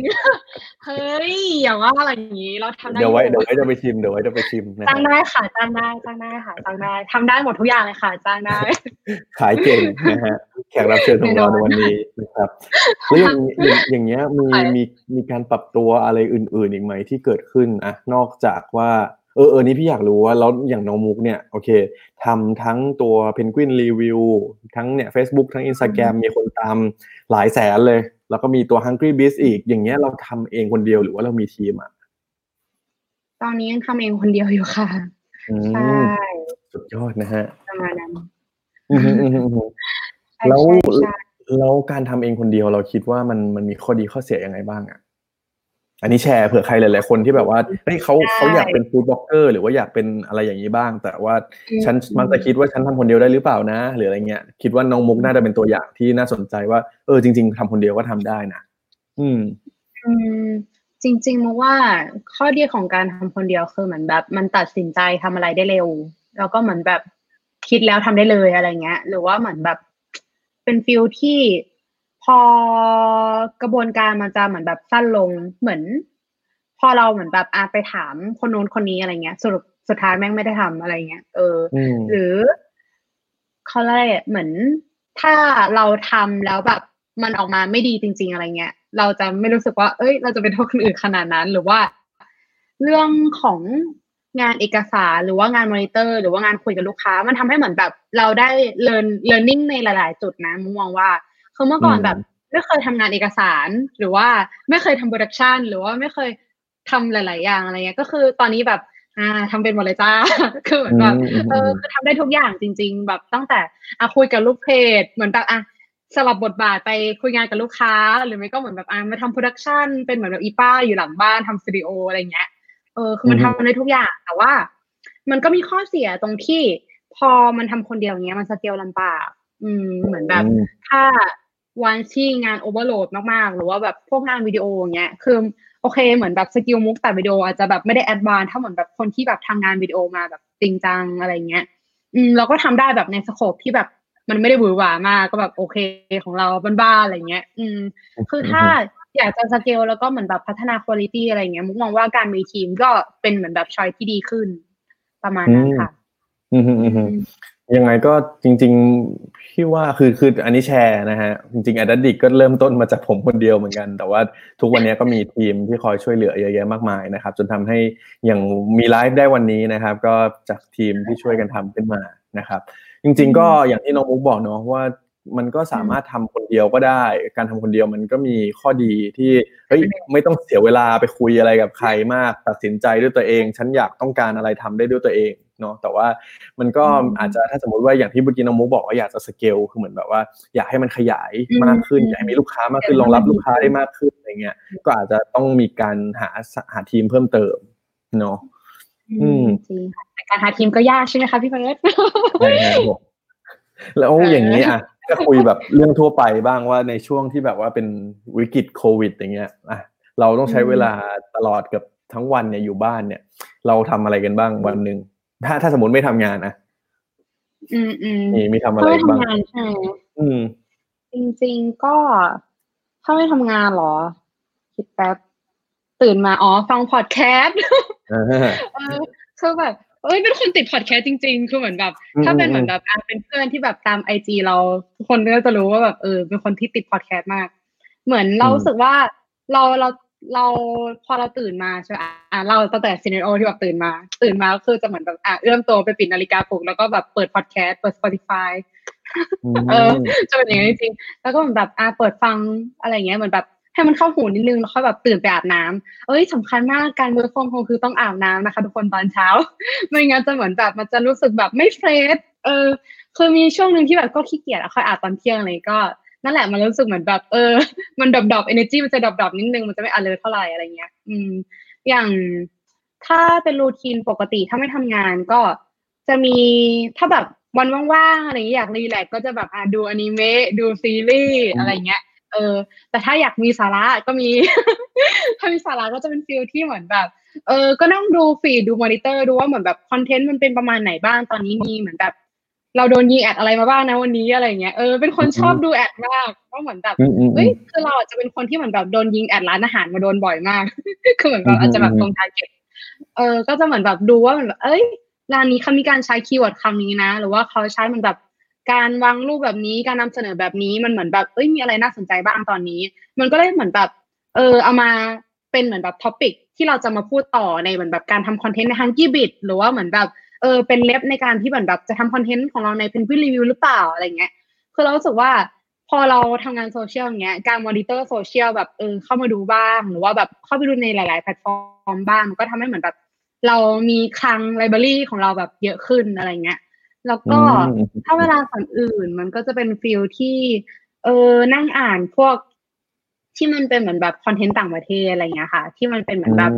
เฮ้ยอย่าว่าอะไรอย่างนี้เราทำได้เดี๋ยวไว้อเดี๋ยวไว้จะไปชิมเดี๋ยวไว้จะไปชิมนะคจ้ารังบได้ค่ะจ้างได้จ้างได้ค่ะจ้างได้ทำได้หมดทุกอย่างเลยค่ะจ้างได้ ขายเก่งนะฮะแขกรับเชิญของเราในวันนี้นะครับแล้วอย่างอย่างอย่างเงี้ยมีค่ะมีมีการปรับตัวอะไรอื่น ๆ อีกไหมที่เกิดขึ้นอะนอกจากว่า เออเออนี่พี่อยากรู้ว่าแล้วอย่างน้องมุกเนี่ยโอเคทำทั้งตัวเพนกวินรีวิวทั้งเนี่ย Facebook ทั้ง Instagram มีคนตามหลายแสนเลย แล้วก็มีตัว Hungry Beast อีก อย่างเงี้ยเราทำเองคนเดียวหรือว่าเรามีทีมอะ ตอนนี้ยังทำเองคนเดียวอยู่ค่ะอืใช่มสุดยอดนะฮะประมาณนั้นอืมอืมอืมอืมใช่แล้วใช่ใช่แล้วการทำเองคนเดียวเราคิดว่ามันมันมีข้อดีข้อเสียยังไงบ้างอะ อันนี้แชร์เผื่อใครหลายๆคนที่แบบว่าเฮ้ยเขาเขาอยากเป็น food blogger หรือว่าอยากเป็นอะไรอย่างนี้บ้าง แต่ว่าฉันมักจะคิดว่าฉันทำคนเดียวได้หรือเปล่านะ หรืออะไรเงี้ยคิดว่าน้องมุกน่าจะเป็นตัวอย่างที่น่าสนใจว่า เออจริง ๆทำคนเดียวก็ทำได้นะอืม อืมจริงๆมุกว่าข้อดีของการทำคนเดียวคือเหมือนแบบ มันตัดสินใจทำอะไรได้เร็ว แล้วก็เหมือนแบบคิดแล้วทำได้เลยอะไรเงี้ย หรือว่าเหมือนแบบเป็น feel ที่ พอกระบวนการมันจะเหมือนแบบสั้นลงเหมือน พอเราเหมือนแบบอาไปถามคนโน้นคนนี้อะไรเงี้ยสรุปสุดท้ายแม่งไม่ได้ทำอะไรเงี้ยเอออืมหรือเขาเรียกอะไรอะเหมือนถ้าเราทำแล้วแบบมันออกมาไม่ดีจริง ๆ อะไรเงี้ย เราจะไม่รู้สึกว่า เอ้ย เราจะเป็นโทษคนอื่นขนาดนั้น หรือว่า เรื่องของงานเอกสารหรือว่างานมอนิเตอร์ หรือว่างานคุยกับลูกค้า มันทำให้เหมือนแบบ เราได้เรียน learning ในหลาย ๆ จุดนะมุกมองว่า คือเมื่อก่อนอืมแบบไม่เคยทำงานเอกสาร หรือว่าไม่เคยทำ production หรือว่าไม่เคยทำหลาย ๆ อย่างอะไรเงี้ยก็คือตอนนี้แบบอ่าทำเป็นหมดเลยจ้า คือเหมือนแบบอืมเออคือทำได้ทุกอย่างจริง ๆ แบบตั้งแต่อะคุยกับลูกเพจเหมือนแบบอะสลับบทบาทไปคุยงานกับลูกค้า หรือไม่ก็เหมือนแบบอะมาทำ production เป็นเหมือนแบบอีป้าอยู่หลังบ้านทำสตูดิโออะไรเงี้ยเออคือมันอือฮึทำได้ทุกอย่างแต่ว่า มันก็มีข้อเสียตรงที่พอมันทำคนเดียวอย่างเงี้ยมันสเกลลำบาก อืมเหมือนแบบอืมถ้า วันที่งาน overload มากๆ หรือว่าแบบพวกงานวิดีโออย่างเงี้ยคือโอเคเหมือนแบบ skill มุกตัดวิดีโออาจจะแบบไม่ได้ advance เท่าเหมือนแบบคนที่แบบทำงานวิดีโอมาแบบจริงจังอะไรเงี้ย อืมเราก็ทำได้แบบใน scope ที่แบบมันไม่ได้หวือหวามากก็แบบโอเคของเราบ้านๆอะไรเงี้ย อืม คือถ้าอยากจะสเกลแล้วก็เหมือนแบบพัฒนาคุณภาพอะไรเงี้ยมุกมองว่าการมีทีมก็เป็นเหมือนแบบชอยที่ดีขึ้น ประมาณนั้นค่ะอืมอืมอืมอืม ยังไงก็จริง ๆ พี่ว่าคือคืออันนี้แชร์นะฮะ จริงๆ a d ดดิกก็เริ่มต้นมาจากผมคนเดียวเหมือนกัน แต่ว่าทุกวันนี้ก็มีทีมที่คอยช่วยเหลือเยอะแยะมากมายนะครับ จนทำให้อย่างมีไลฟ์ได้วันนี้นะครับ ก็จากทีมที่ช่วยกันทำขึ้นมานะครับ จริง ๆ ก็อย่างที่น้องมุกบอกเนาะว่ามันก็สามารถทำคนเดียวก็ได้ การทำคนเดียวมันก็มีข้อดีที่เฮ้ยไม่ต้องเสียเวลาไปคุยอะไรกับใครมาก ตัดสินใจด้วยตัวเอง ฉันอยากต้องการอะไรทำได้ด้วยตัวเองเนาะแต่ว่ามันก็อืมอาจจะถ้าสมมติว่าอย่างที่เมื่อกี้น้องมุกบอกว่าอยากจะสเกลคือเหมือนแบบว่า อยากให้มันขยายอืมมากขึ้นอืมอยากให้มีลูกค้ามากขึ้นรองรับลูกค้าได้มากขึ้นอะไรเงี้ยก็อาจจะต้องมีการหาหาทีมเพิ่มเติมเนาะอืมจริงค่ะแต่การหาทีมก็ยากใช่ไหมคะพี่เฟิร์สใช่ครับผมแล้วเออออย่างนี้อะจะคุยแบบเรื่องทั่วไปบ้างว่าในช่วงที่แบบว่าเป็นวิกฤตโควิด อย่างเงี้ยอะเราต้องใช้เวลาตลอดกับทั้งวันเนี่ยอยู่บ้านเนี่ย เราทำอะไรกันบ้างวันหนึ่ง ถ้าถ้าสมมติไม่ทำงานนะอืมอืมมีมีทำอะถ้าไรไม่บ้างทำงานใช่ไหมอืม จริง ๆ ก็ ถ้าไม่ทำงานเหรอ คิดแป๊บตื่นมาอ๋อฟังพอดแคสต์อ่าเออคือแบบเอ้ยเป็นคนติดพอดแคสต์จริง ๆ คือเหมือนแบบอืมถ้าเป็นอืมเหมือนแบบอะเป็นเพื่อนที่แบบตามไอจีเราทุกคนก็จะรู้ว่าแบบเออเป็นคนที่ติดพอดแคสต์มาก เหมือนเราอืมรู้สึกว่าเราเรา เราพอเราตื่นมาใช่ไหมอะเราตั้งแต่ scenario ที่แบบตื่นมา ตื่นมาก็คือจะเหมือนแบบอะเอื้อมตัวไปปิดนาฬิกาปลุกแล้วก็แบบเปิดพอดแคสต์เปิด Spotify เออจะเป็นอย่างนี้นจริงๆแล้วก็เหมือนแบบอ่าเปิดฟังอะไรอย่างเงี้ยเหมือนแบบให้มันเข้าหูนิดนึงแล้วค่อยแบบตื่นไปอาบน้ำเอ้ยสำคัญมากการ work from home คือต้องอาบน้ำนะคะ ทุกคนตอนเช้า ไม่งั้นจะเหมือนแบบมันจะรู้สึกแบบไม่เฟรชเออคือมีช่วงหนึ่งที่แบบก็ขี้เกียจอะค่อยอาบตอนเที่ยงอะไรก็ นั่นแหละมันรู้สึกเหมือนแบบเออ มันดรอปดรอป energy มันจะดรอปดรอปนิดนึงมันจะไม่ alert เท่าไหร่อะไรเงี้ย อืม อย่างถ้าเป็น routine ปกติถ้าไม่ทำงานก็จะมีถ้าแบบวันว่างๆอะไรอย่างเงี้ยอยาก relax ก็จะแบบอะดูอนิเมะดูซีรีส์อืมอะไรเงี้ยเออ แต่ถ้าอยากมีสาระก็มี ถ้ามีสาระก็จะเป็นฟิลที่เหมือนแบบ เออ ก็นั่งดู feed ดูมอนิเตอร์ดูว่าเหมือนแบบคอนเทนต์มันเป็นประมาณไหนบ้างตอนนี้มีเหมือนแบบ เราโดนยิง ad อะไรมาบ้างนะวันนี้อะไรเงี้ยเออเป็นคนชอบดู adมากเพราะเหมือนแบบอืมอืมอืเอ้ยมคือเราอาจจะเป็นคนที่เหมือนแบบโดนยิง ad ร้านอาหารมาโดนบ่อยมากคือเหมือนแบอืบมอาจจะแบบอืมตรง target เออ ก็จะเหมือนแบบดูว่ามันแบบเอ้ยร้านนี้เขามีการใช้ keyword คำนี้นะ หรือว่าเขาใช้มันแบบการวางรูปแบบนี้การนำเสนอแบบนี้มันเหมือนแบบเอ้ยมีอะไรน่าสนใจบ้างตอนนี้ มันก็เลยเหมือนแบบ เออเอามาเป็นเหมือนแบบ topic ที่เราจะมาพูดต่อในเหมือนแบบการทำคอนเทนต์ในทางกีบิดหรือว่าเหมือนแบบ เออเป็น ref ในการที่เหมือนแบบจะทำคอนเทนต์ของเราในเพนกวินรีวิวหรือเปล่าอะไรเงี้ยคือเรารู้สึกว่าพอเราทำงานโซเชียลอย่างเงี้ยการมอนิเตอร์โซเชียลแบบเออเข้ามาดูบ้าง หรือว่าแบบเข้าไปดูในหลาย ๆ แพลตฟอร์มบ้างมันก็ทำให้เหมือนแบบ เรามีคลัง library ของเราแบบเยอะขึ้นอะไรเงี้ยแล้วก็อืมถ้าเวลาสอนอื่นมันก็จะเป็น feel ที่เออนั่งอ่านพวกที่มันเป็นเหมือนแบบคอนเทนต์ต่างประเทศอะไรเงี้ยค่ะ ที่มันเป็นเหมือนแบบ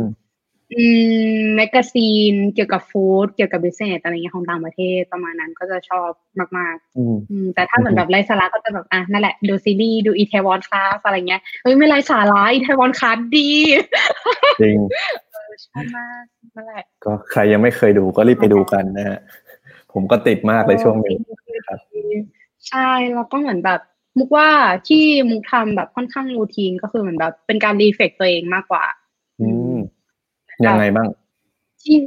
อืมอืม magazine เกี่ยวกับ food เกี่ยวกับ business อะไรเงี้ยของต่างประเทศประมาณนั้นก็จะชอบมากอืมๆอืมแต่ถ้าเหมือนแบบไร้สาระก็จะแบบอะนั่นแหละ ดูซีรีส์ดู Itaewon Class อะไรเงี้ยเฮ้ยไม่ไร้สาระ Itaewon Class ดีจริงเออชอบมากนั่นแหละก็ใครยังไม่เคยดูก็รีบไปดูกันนะฮะผมก็ติดมากเลยช่วงนี้ครับใช่แล้วก็เหมือนแบบมุกว่าที่มุกทำแบบค่อนข้างรูทีนก็คือเหมือนแบบเป็นการรีเฟกตัวเองมากกว่าอืม ยังไงบ้าง ที่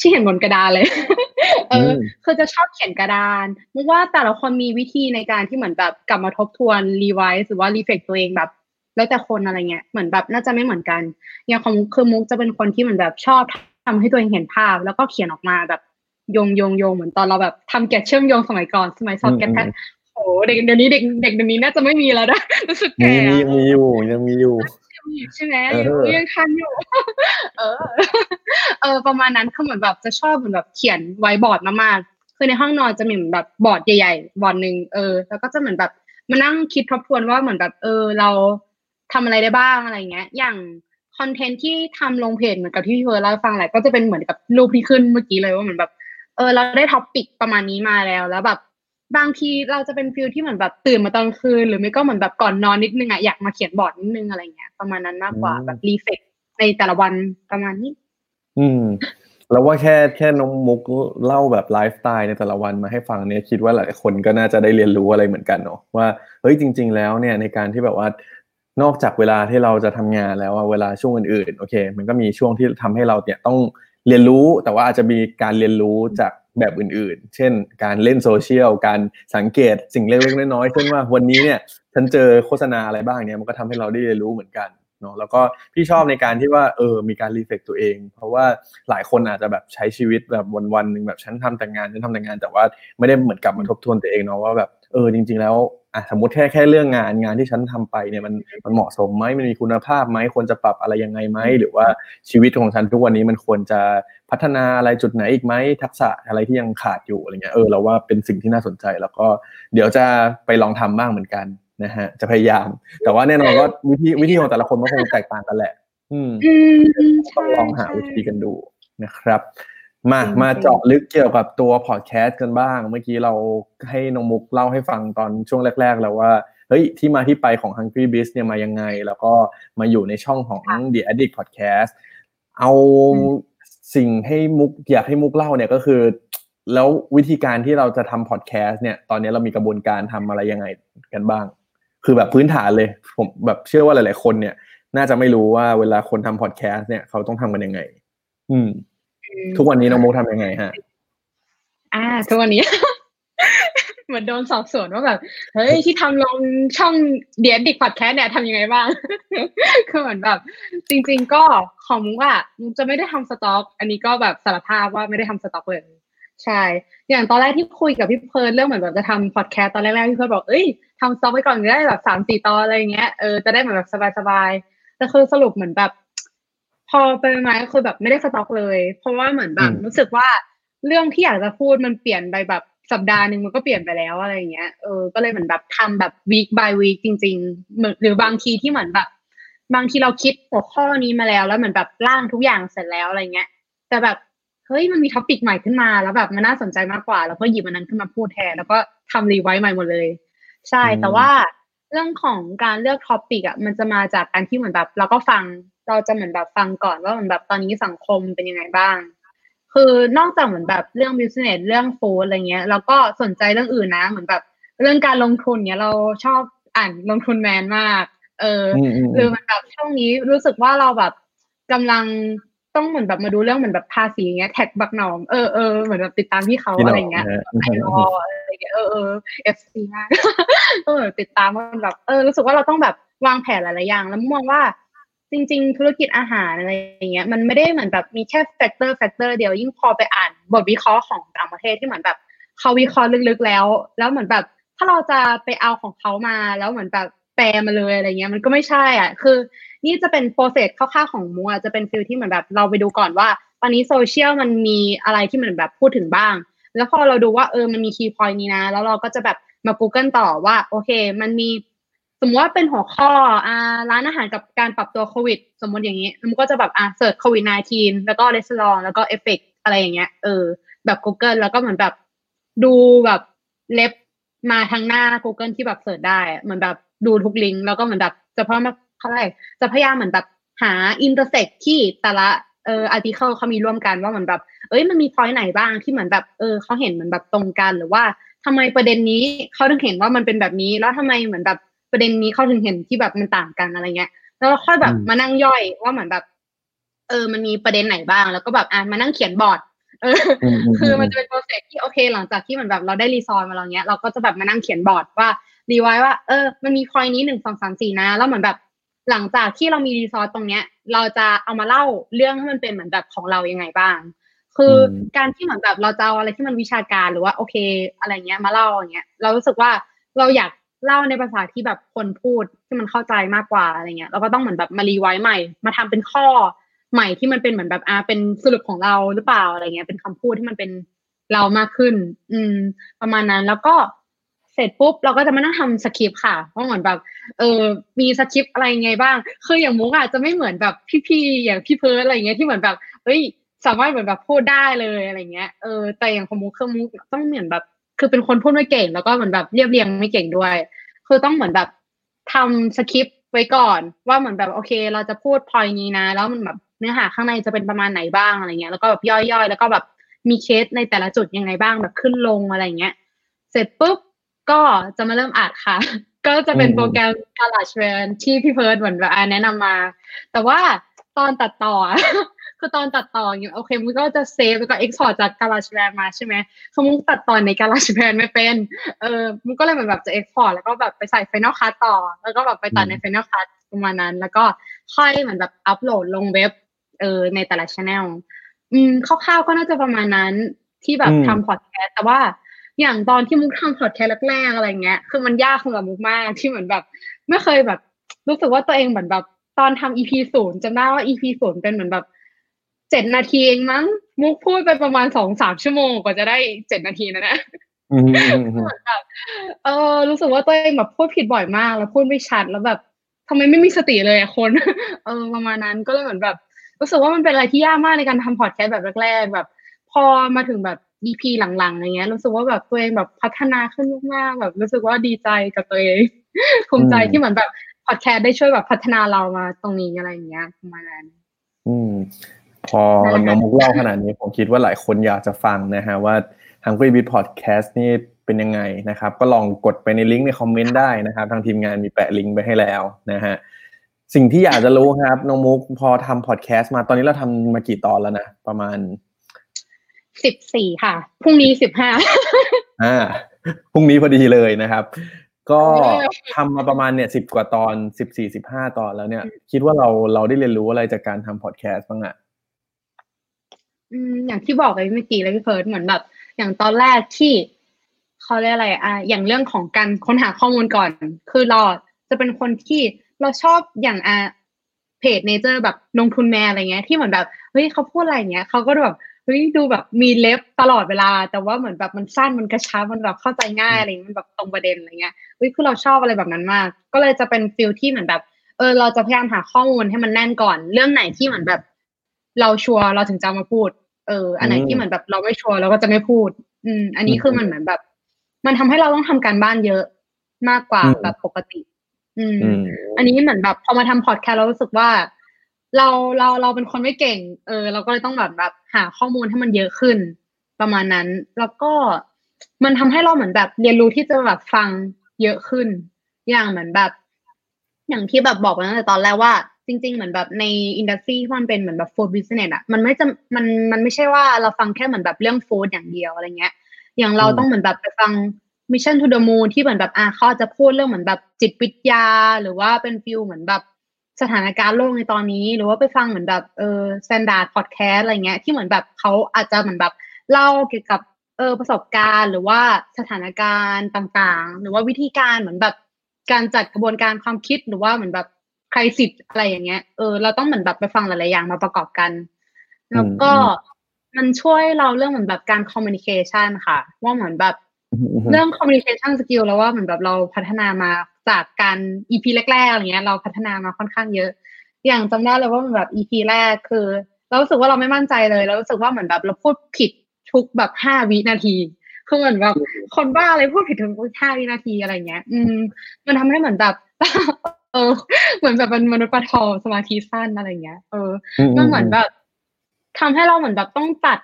ที่เห็นบนกระดานเลย เอออมคือจะชอบเขียนกระดานมุกว่าแต่ละคนมีวิธีในการที่เหมือนแบบกลับมาทบทวนรีไวซ์หรือว่ารีเฟกตัวเองแบบ แล้วแต่คนอะไรเงี้ยเหมือนแบบน่าจะไม่เหมือนกันอย่างของมุกคือมุกจะเป็นคนที่เหมือนแบบชอบทำให้ตัวเองเห็นภาพ แล้วก็เขียนออกมาแบบโยงโยงโยงเหมือนตอนเราแบบทำแกะเชื่อมโยงสมัยก่อนสมัยสอบแกะแพทอืมโอ้เด็กเดี๋ยวนี้เด็กเด็กเดี๋ยวนี้น่าจะไม่มีแล้วนะรู้สึกมีแก่มีอะมีอยู่ยังมีอยู่ ใช่ไหมเออยังยังทันอยู่เออ เออ ประมาณนั้นคือเหมือนแบบจะชอบเหมือนแบบเขียนไว้บอร์ดมากๆคือในห้องนอนจะมีเหมือนแบบบอร์ดใหญ่ๆบอร์ดหนึ่งเออ แล้วก็จะเหมือนแบบมานั่งคิดทบทวนว่าเหมือนแบบเออ เราทำอะไรได้บ้างอะไรเงี้ย อย่างคอนเทนต์ที่ทำลงเพจเหมือนกับที่พี่เฟิร์นเล่าให้ฟังแหละก็จะเป็นเหมือนกับรูปที่ขึ้นเมื่อกี้เลยว่าเหมือนแบบ เออเราได้ topic ประมาณนี้มาแล้ว แล้วแบบ บางทีเราจะเป็น feel ที่เหมือนแบบตื่นมาตอนกลางคืน หรือไม่ก็เหมือนแบบก่อนนอนนิดนึงอะอยากมาเขียนบอร์ดนิดนึงอะไรเงี้ยประมาณนั้นมากกว่าอืมแบบ reflect ในแต่ละวันประมาณนี้ อืม แล้วว่าแค่แค่น้องมุกเล่าแบบไลฟ์สไตล์ในแต่ละวันมาให้ฟังเนี่ยคิดว่าหลายคนก็น่าจะได้เรียนรู้อะไรเหมือนกันเนาะว่าเฮ้ยจริง ๆ แล้วเนี่ยในการที่แบบว่านอกจากเวลาที่เราจะทำงานแล้วอะเวลาช่วงอื่นๆโอเค มันก็มีช่วงที่ทำให้เราเนี่ยต้องเรียนรู้แต่ว่าอาจจะมีการเรียนรู้จาก แบบอื่นๆ เช่น การเล่นโซเชียล การสังเกตสิ่งเล็กๆน้อยๆเช่นว่าวันนี้เนี่ยฉันเจอโฆษณาอะไรบ้างเนี่ยมันก็ทำให้เราได้เรียนรู้เหมือนกันเนาะแล้วก็พี่ชอบในการที่ว่าเออมีการรีเฟกตัวเอง เพราะว่าหลายคนอาจจะแบบใช้ชีวิตแบบวันๆหนึ่งแบบฉันทำแต่งานฉันทำแต่งาน แต่ว่าไม่ได้เหมือนกลับมาทบทวนตัวเองเนาะว่าแบบ เออจริง ๆ แล้วอะสมมติแค่แค่เรื่องงานงานที่ฉันทำไปเนี่ยมันมันเหมาะสมไหมมันมีคุณภาพไหมควรจะปรับอะไรยังไงไหมหรือว่าชีวิตของฉันทุกวันนี้มันควรจะพัฒนาอะไรจุดไหนอีกไหมทักษะอะไรที่ยังขาดอยู่อะไรเงี้ยเออเราว่าเป็นสิ่งที่น่าสนใจแล้วก็เดี๋ยวจะไปลองทำบ้างเหมือนกันนะฮะจะพยายาม แต่ว่าแน่นอนว่าวิธีวิธีของแต่ละคนก็คงแตกต่างกันแหละ อืมอืมต้องลองหาวิธีกันดูนะครับ มาจริงๆมาเจาะลึกเกี่ยวกับตัวพอดแคสต์กันบ้าง เมื่อกี้เราให้น้องมุกเล่าให้ฟังตอนช่วงแรก ๆ แล้วว่าเฮ้ยที่มาที่ไปของ Hungry Beast เนี่ยมายังไง แล้วก็มาอยู่ในช่องของ The Addict Podcast เอาสิ่งให้มุกอยากให้มุกเล่าเนี่ยก็คือ แล้ววิธีการที่เราจะทำพอดแคสต์เนี่ยตอนนี้เรามีกระบวนการทำอะไรยังไงกันบ้าง คือแบบพื้นฐานเลย ผมแบบเชื่อว่าหลาย ๆ คนเนี่ย น่าจะไม่รู้ว่าเวลาคนทำพอดแคสต์เนี่ยเขาต้องทำกันยังไง อืม ทุกวันนี้น้องมุกทำยังไงฮะ อ่า ทุกวันนี้ เหมือนโดนสอบสวนว่าแบบ เฮ้ย ที่ทำลงช่องเดียดิกพอดแคสต์เนี่ยทำยังไงบ้าง คือเหมือนแบบ จริง ๆ ก็ของมุกอะมุกจะไม่ได้ทำสต็อก อันนี้ก็แบบสารภาพว่าไม่ได้ทำสต็อกเลยใช่ อย่างตอนแรกที่คุยกับพี่เพิร์นเรื่องเหมือนแบบจะทำพอดแคสต์ตอนแรกๆพี่เพิร์นบอก เอ้ยทำสต็อกไว้ก่อนก็ได้แบบสามสี่ตอนอะไรอย่างเงี้ย เออ จะได้เหมือนแบบสบายๆ แต่คือสรุปเหมือนแบบ พอไปมาก็คือแบบไม่ได้สต็อกเลย เพราะว่าเหมือนแบบอืมรู้สึกว่าเรื่องที่อยากจะพูดมันเปลี่ยนไปแบบสัปดาห์หนึ่งมันก็เปลี่ยนไปแล้วอะไรอย่างเงี้ยเออก็เลยเหมือนแบบทำแบบ week by week จริงๆเหมือนหรือบางทีที่เหมือนแบบ บางทีเราคิดหัวข้อนี้มาแล้วแล้วเหมือนแบบร่างทุกอย่างเสร็จแล้วอะไรเงี้ย แต่แบบเฮ้ยมันมี topic ใหม่ขึ้นมาแล้วแบบมันน่าสนใจมากกว่า แล้วก็หยิบมันนั้นขึ้นมาพูดแทนแล้วก็ทำ revise ใหม่หมดเลย ใช่อืมแต่ว่าเรื่องของการเลือก topic อะมันจะมาจากการที่เหมือนแบบ เราก็ฟัง เราจะเหมือนแบบฟังก่อนว่าเหมือนแบบตอนนี้สังคมเป็นยังไงบ้าง คือนอกจากเหมือนแบบเรื่อง business เรื่อง food อะไรเงี้ยเราก็สนใจเรื่องอื่นนะ เหมือนแบบเรื่องการลงทุนเนี้ยเราชอบอ่านลงทุนแมนมาก เออออืมอืมคือมันแบบช่วงนี้รู้สึกว่าเราแบบกำลังต้องเหมือนแบบมาดูเรื่องเหมือนแบบภาษีอย่างเงี้ย TaxBugnoms เออเออเหมือนแบบติดตามพี่เขาพี่หอะน่ไรองเงี้ยนะฮะไอรออะไรเงี้ยเออเออFC มากเออติดตามมันแบบเออรู้สึกว่าเราต้องแบบวางแผนหลายๆอย่าง แล้วมองว่า จริง ๆ ธุรกิจอาหารอะไรอย่างเงี้ยมันไม่ได้เหมือนแบบมีแค่ factor factor เดียวยิ่งพอไปอ่านบทวิเคราะห์ของต่างประเทศที่เหมือนแบบเขาวิเคราะห์ลึกๆแล้ว แล้วเหมือนแบบถ้าเราจะไปเอาของเขามาแล้วเหมือนแบบแปลมาเลยอะไรเงี้ยมันก็ไม่ใช่อะคือ นี่จะเป็น process คร่าวๆของมุกจะเป็น feel ที่เหมือนแบบเราไปดูก่อนว่า ตอนนี้โซเชียลมันมีอะไรที่เหมือนแบบพูดถึงบ้าง แล้วพอเราดูว่าเออมันมี key point นี้นะ แล้วเราก็จะแบบมา Google ต่อว่าโอเค มันมี สมมติว่าเป็นหัวข้ออ่าร้านอาหารกับการปรับตัวโควิด สมมติอย่างนี้มันก็จะแบบอ่า search โควิด -19 แล้วก็ restaurant แล้วก็เอฟเฟกอะไรอย่างเงี้ยเออแบบ Google แล้วก็เหมือนแบบดูแบบเล็บมาทางหน้า Google ที่แบบ search ได้ เหมือนแบบดูทุกลิงก์แล้วก็เหมือนแบบจะพราะมาเขาเรียกจะพยายามเหมือนแบบหา intersect ที่แต่ละเออ article เขามีร่วมกันว่าเหมือนแบบ เอ้ยมันมี point ไหนบ้างที่เหมือนแบบเออเขาเห็นเหมือนแบบตรงกันหรือว่าทำไมประเด็นนี้เขาถึงเห็นว่ามันเป็นแบบนี้ แล้วทำไมเหมือนแบบ ประเด็นนี้เขาถึงเห็นที่แบบมันต่างกันอะไรเงี้ย แล้วเราค่อยแบบมานั่งย่อยว่าเหมือนแบบ เออ มันมีประเด็นไหนบ้าง แล้วก็แบบอะมานั่งเขียนบอร์ดเออคือมันจะเป็น process ที่โอเค หลังจากที่เหมือนแบบเราได้ research มาแล้วเนี้ยเราก็จะแบบมานั่งเขียนบอร์ดว่ารีไว้ว่า เออ มันมีพอยนี้หนึ่งสองสามสี่นะ แล้วเหมือนแบบหลังจากที่เรามีรีซอสตรงเนี้ย เราจะเอามาเล่าเรื่องให้มันเป็นเหมือนแบบของเรายังไงบ้าง คือการที่เหมือนแบบเราจะเอาอะไรที่มันวิชาการหรือว่าโอเค อะไรเงี้ยมาเล่าอย่างเงี้ย เรารู้สึกว่าเราอยาก เล่าในภาษาที่แบบคนพูดที่มันเข้าใจมากกว่าอะไรเงี้ยเราก็ต้องเหมือนแบบมารีไว้ใหม่ มาทำเป็นข้อใหม่ที่มันเป็นเหมือนแบบอ่าเป็นสรุปของเราหรือเปล่าอะไรเงี้ย เป็นคำพูดที่มันเป็นเรามากขึ้น อืม ประมาณนั้นแล้วก็เสร็จปุ๊บเราก็จะมานั่งทำสคริปต์ค่ะเพราะเหมือนแบบ เออมีสคริปต์อะไรไงบ้างคืออย่างมุกอาจจะไม่เหมือนแบบพี่ๆอย่างพี่เพิร์ดอะไรเงี้ยที่เหมือนแบบเฮ้ยสามารถเหมือนแบบพูดได้เลยอะไรเงี้ยเออแต่อย่างของมุกคือมุกต้องเหมือนแบบ คือเป็นคนพูดไม่เก่ง แล้วก็เหมือนแบบเรียบเรียงไม่เก่งด้วย คือต้องเหมือนแบบทำสคริปต์ไว้ก่อน ว่าเหมือนแบบโอเค เราจะพูดพอยนี้นะ แล้วมันแบบเนื้อหาข้างในจะเป็นประมาณไหนบ้างอะไรเงี้ยแล้วก็แบบย่อยๆ แล้วก็แบบมีเคสในแต่ละจุดยังไงบ้างแบบขึ้นลงอะไรเงี้ย เสร็จปุ๊บก็จะมาเริ่มอัดค่ะ ก็จะเป็นโปรแกรม GarageBand ที่พี่เพิร์ดเหมือนแบบแนะนำมา แต่ว่าตอนตัดต่อ คือตอนตัดต่ออย่างโอเคมันก็จะ save แล้วก็ export จาก GarageBand มาใช่ไหมคือมึงตัดต่อใน GarageBand ไม่เป็นเออมึงก็เลยเหมือนแบบจะ export แล้วก็แบบไปใส่ Final Cut ต่อ แล้วก็แบบไปตัดใน Final Cut ประมาณนั้น แล้วก็ค่อยเหมือนแบบอัปโหลดลงเว็บเออในแต่ละช anel อืมคร่าวๆก็น่าจะประมาณนั้นที่แบบทำพอดแคสต์แต่ว่าอย่างตอนที่มุกทำพอดแคสต์แรกๆอะไรเงี้ย คือมันยากสำหรับมุกมากที่เหมือนแบบ ไม่เคยแบบ รู้สึกว่าตัวเองเหมือนแบบ ตอนทำ EP ศูนย์จำได้ว่า EP ศูนย์เป็นเหมือนแบบ เจ็ดนาทีเองมั้ง มุกพูดไปประมาณสองสามชั่วโมงกว่าจะได้เจ็ดนาทีนะนะเหมือนแบบเออรู้สึกว่าตัวเองแบบพูดผิดบ่อยมาก แล้วพูดไม่ชัดแล้วแบบทำไมไม่มีสติเลยอะคน เออประมาณนั้นก็เลยเหมือนแบบรู้สึกว่ามันเป็นอะไรที่ยากมากในการทำพอดแคสต์แบบแรกๆแบบ พอมาถึงแบบ EP หลังๆอะไรเงี้ยรู้สึกว่าแบบตัวเองแบบพัฒนาขึ้นมากๆแบบ รู้สึกว่าดีใจกับตัวเองภูมิใจที่เหมือนแบบพอดแคสต์ได้ช่วยแบบพัฒนาเรามาตรงนี้อะไรอย่างเงี้ยประมาณนั้นอืม พอน้องมุกเล่าขนาดนี้ผมคิดว่าหลายคนอยากจะฟังนะฮะว่า Hungry Beat Podcast นี่เป็นยังไงนะครับ ก็ลองกดไปในลิงก์ในคอมเมนต์ได้นะครับ ทางทีมงานมีแปะลิงก์ไปให้แล้วนะฮะสิ่งที่อยากจะรู้ครับน้องมุกพอทำพอดแคสต์มาตอนนี้เราทำมากี่ตอนแล้วนะ ประมาณสิบสี่ค่ะพรุ่งนี้สิบห้าอ่าพรุ่งนี้พอดีเลยนะครับ ก็ทำมาประมาณเนี่ยสิบกว่าตอนสิบสี่สิบห้าตอนแล้วเนี่ย คิดว่าเราเราได้เรียนรู้อะไรจากการทำพอดแคสต์บ้างอะ อืมอย่างที่บอกไปเมื่อกี้เลยพี่เฟิร์สเหมือนแบบ อย่างตอนแรกที่เขาเรียกอะไรอะอย่างเรื่องของการค้นหาข้อมูลก่อน คือเราจะเป็นคนที่เราชอบอย่างอะเพจ nature แบบลงทุนแมนอะไรเงี้ย ที่เหมือนแบบเฮ้ยเขาพูดอะไรเงี้ยเขาก็แบบเฮ้ยดูแบบมี ref ตลอดเวลา แต่ว่าเหมือนแบบมันสั้นมันกระชับมันแบบเข้าใจง่ายอะไรเงี้ยมันแบบตรงประเด็นอะไรเงี้ยเฮ้ยคือเราชอบอะไรแบบนั้นมาก ก็เลยจะเป็น feel ที่เหมือนแบบเออเราจะพยายามหาข้อมูลให้มันแน่นก่อน เรื่องไหนที่เหมือนแบบ เราชัวร์เราถึงจะมาพูด เอออันไหนที่เหมือนแบบเราไม่ชัวร์เราก็จะไม่พูด อืม อันนี้คือมันเหมือนแบบ มันทำให้เราต้องทำการบ้านเยอะมากกว่าแบบปกติ อืม อันนี้เหมือนแบบพอมาทำพอดแคสต์เรารู้สึกว่า เราเราเราเป็นคนไม่เก่ง เออ เราก็เลยต้องแบบแบบหาข้อมูลให้มันเยอะขึ้น ประมาณนั้น แล้วก็มันทำให้เราเหมือนแบบเรียนรู้ที่จะแบบฟังเยอะขึ้น อย่างเหมือนแบบ อย่างที่แบบบอกไปตั้งแต่ตอนแรกว่า จริง ๆ เหมือนแบบใน industry ที่มันเป็นเหมือนแบบ food business อะมันไม่จะมันมันไม่ใช่ว่าเราฟังแค่เหมือนแบบเรื่อง food อย่างเดียวอะไรเงี้ย อย่างเราต้องเหมือนแบบไปฟัง Mission to the Moon ที่เหมือนแบบอ่าเขาจะพูดเรื่องเหมือนแบบจิตวิทยา หรือว่าเป็น feel เหมือนแบบสถานการณ์โลกในตอนนี้ หรือว่าไปฟังเหมือนแบบเออ The Standard Podcast อะไรเงี้ยที่เหมือนแบบเขาอาจจะเหมือนแบบเล่าเกี่ยวกับเออประสบการณ์หรือว่าสถานการณ์ต่างๆ หรือว่าวิธีการเหมือนแบบการจัดกระบวนการความคิดหรือว่าเหมือนแบบ ใครสิทธิ์อะไรอย่างเงี้ย เออ เราต้องเหมือนแบบไปฟังหลายๆอย่างมาประกอบกัน แล้วก็มันช่วยเราเรื่องเหมือนแบบการคอมมิวนิเคชันค่ะ ว่าเหมือนแบบเรื่อง communication skill แล้วว่าเหมือนแบบเราพัฒนามาจากการ EP แรกๆอะไรเงี้ย เราพัฒนามาค่อนข้างเยอะ อย่างจำได้เลยว่ามันแบบ EP แรกคือ เรารู้สึกว่าเราไม่มั่นใจเลยเรารู้สึกว่าเหมือนแบบเราพูดผิดทุกแบบห้าวินาทีคือเหมือนแบบคนบ้าอะไรพูดผิดถึงห้าวินาทีอะไรเงี้ย อืม มันทำให้เหมือนแบบ เออ เหมือนแบบมันมนุษย์ปะทอสมาธิสั้นอะไรเงี้ย เออมันเหมือนแบบทำให้เราเหมือนแบบต้องตัด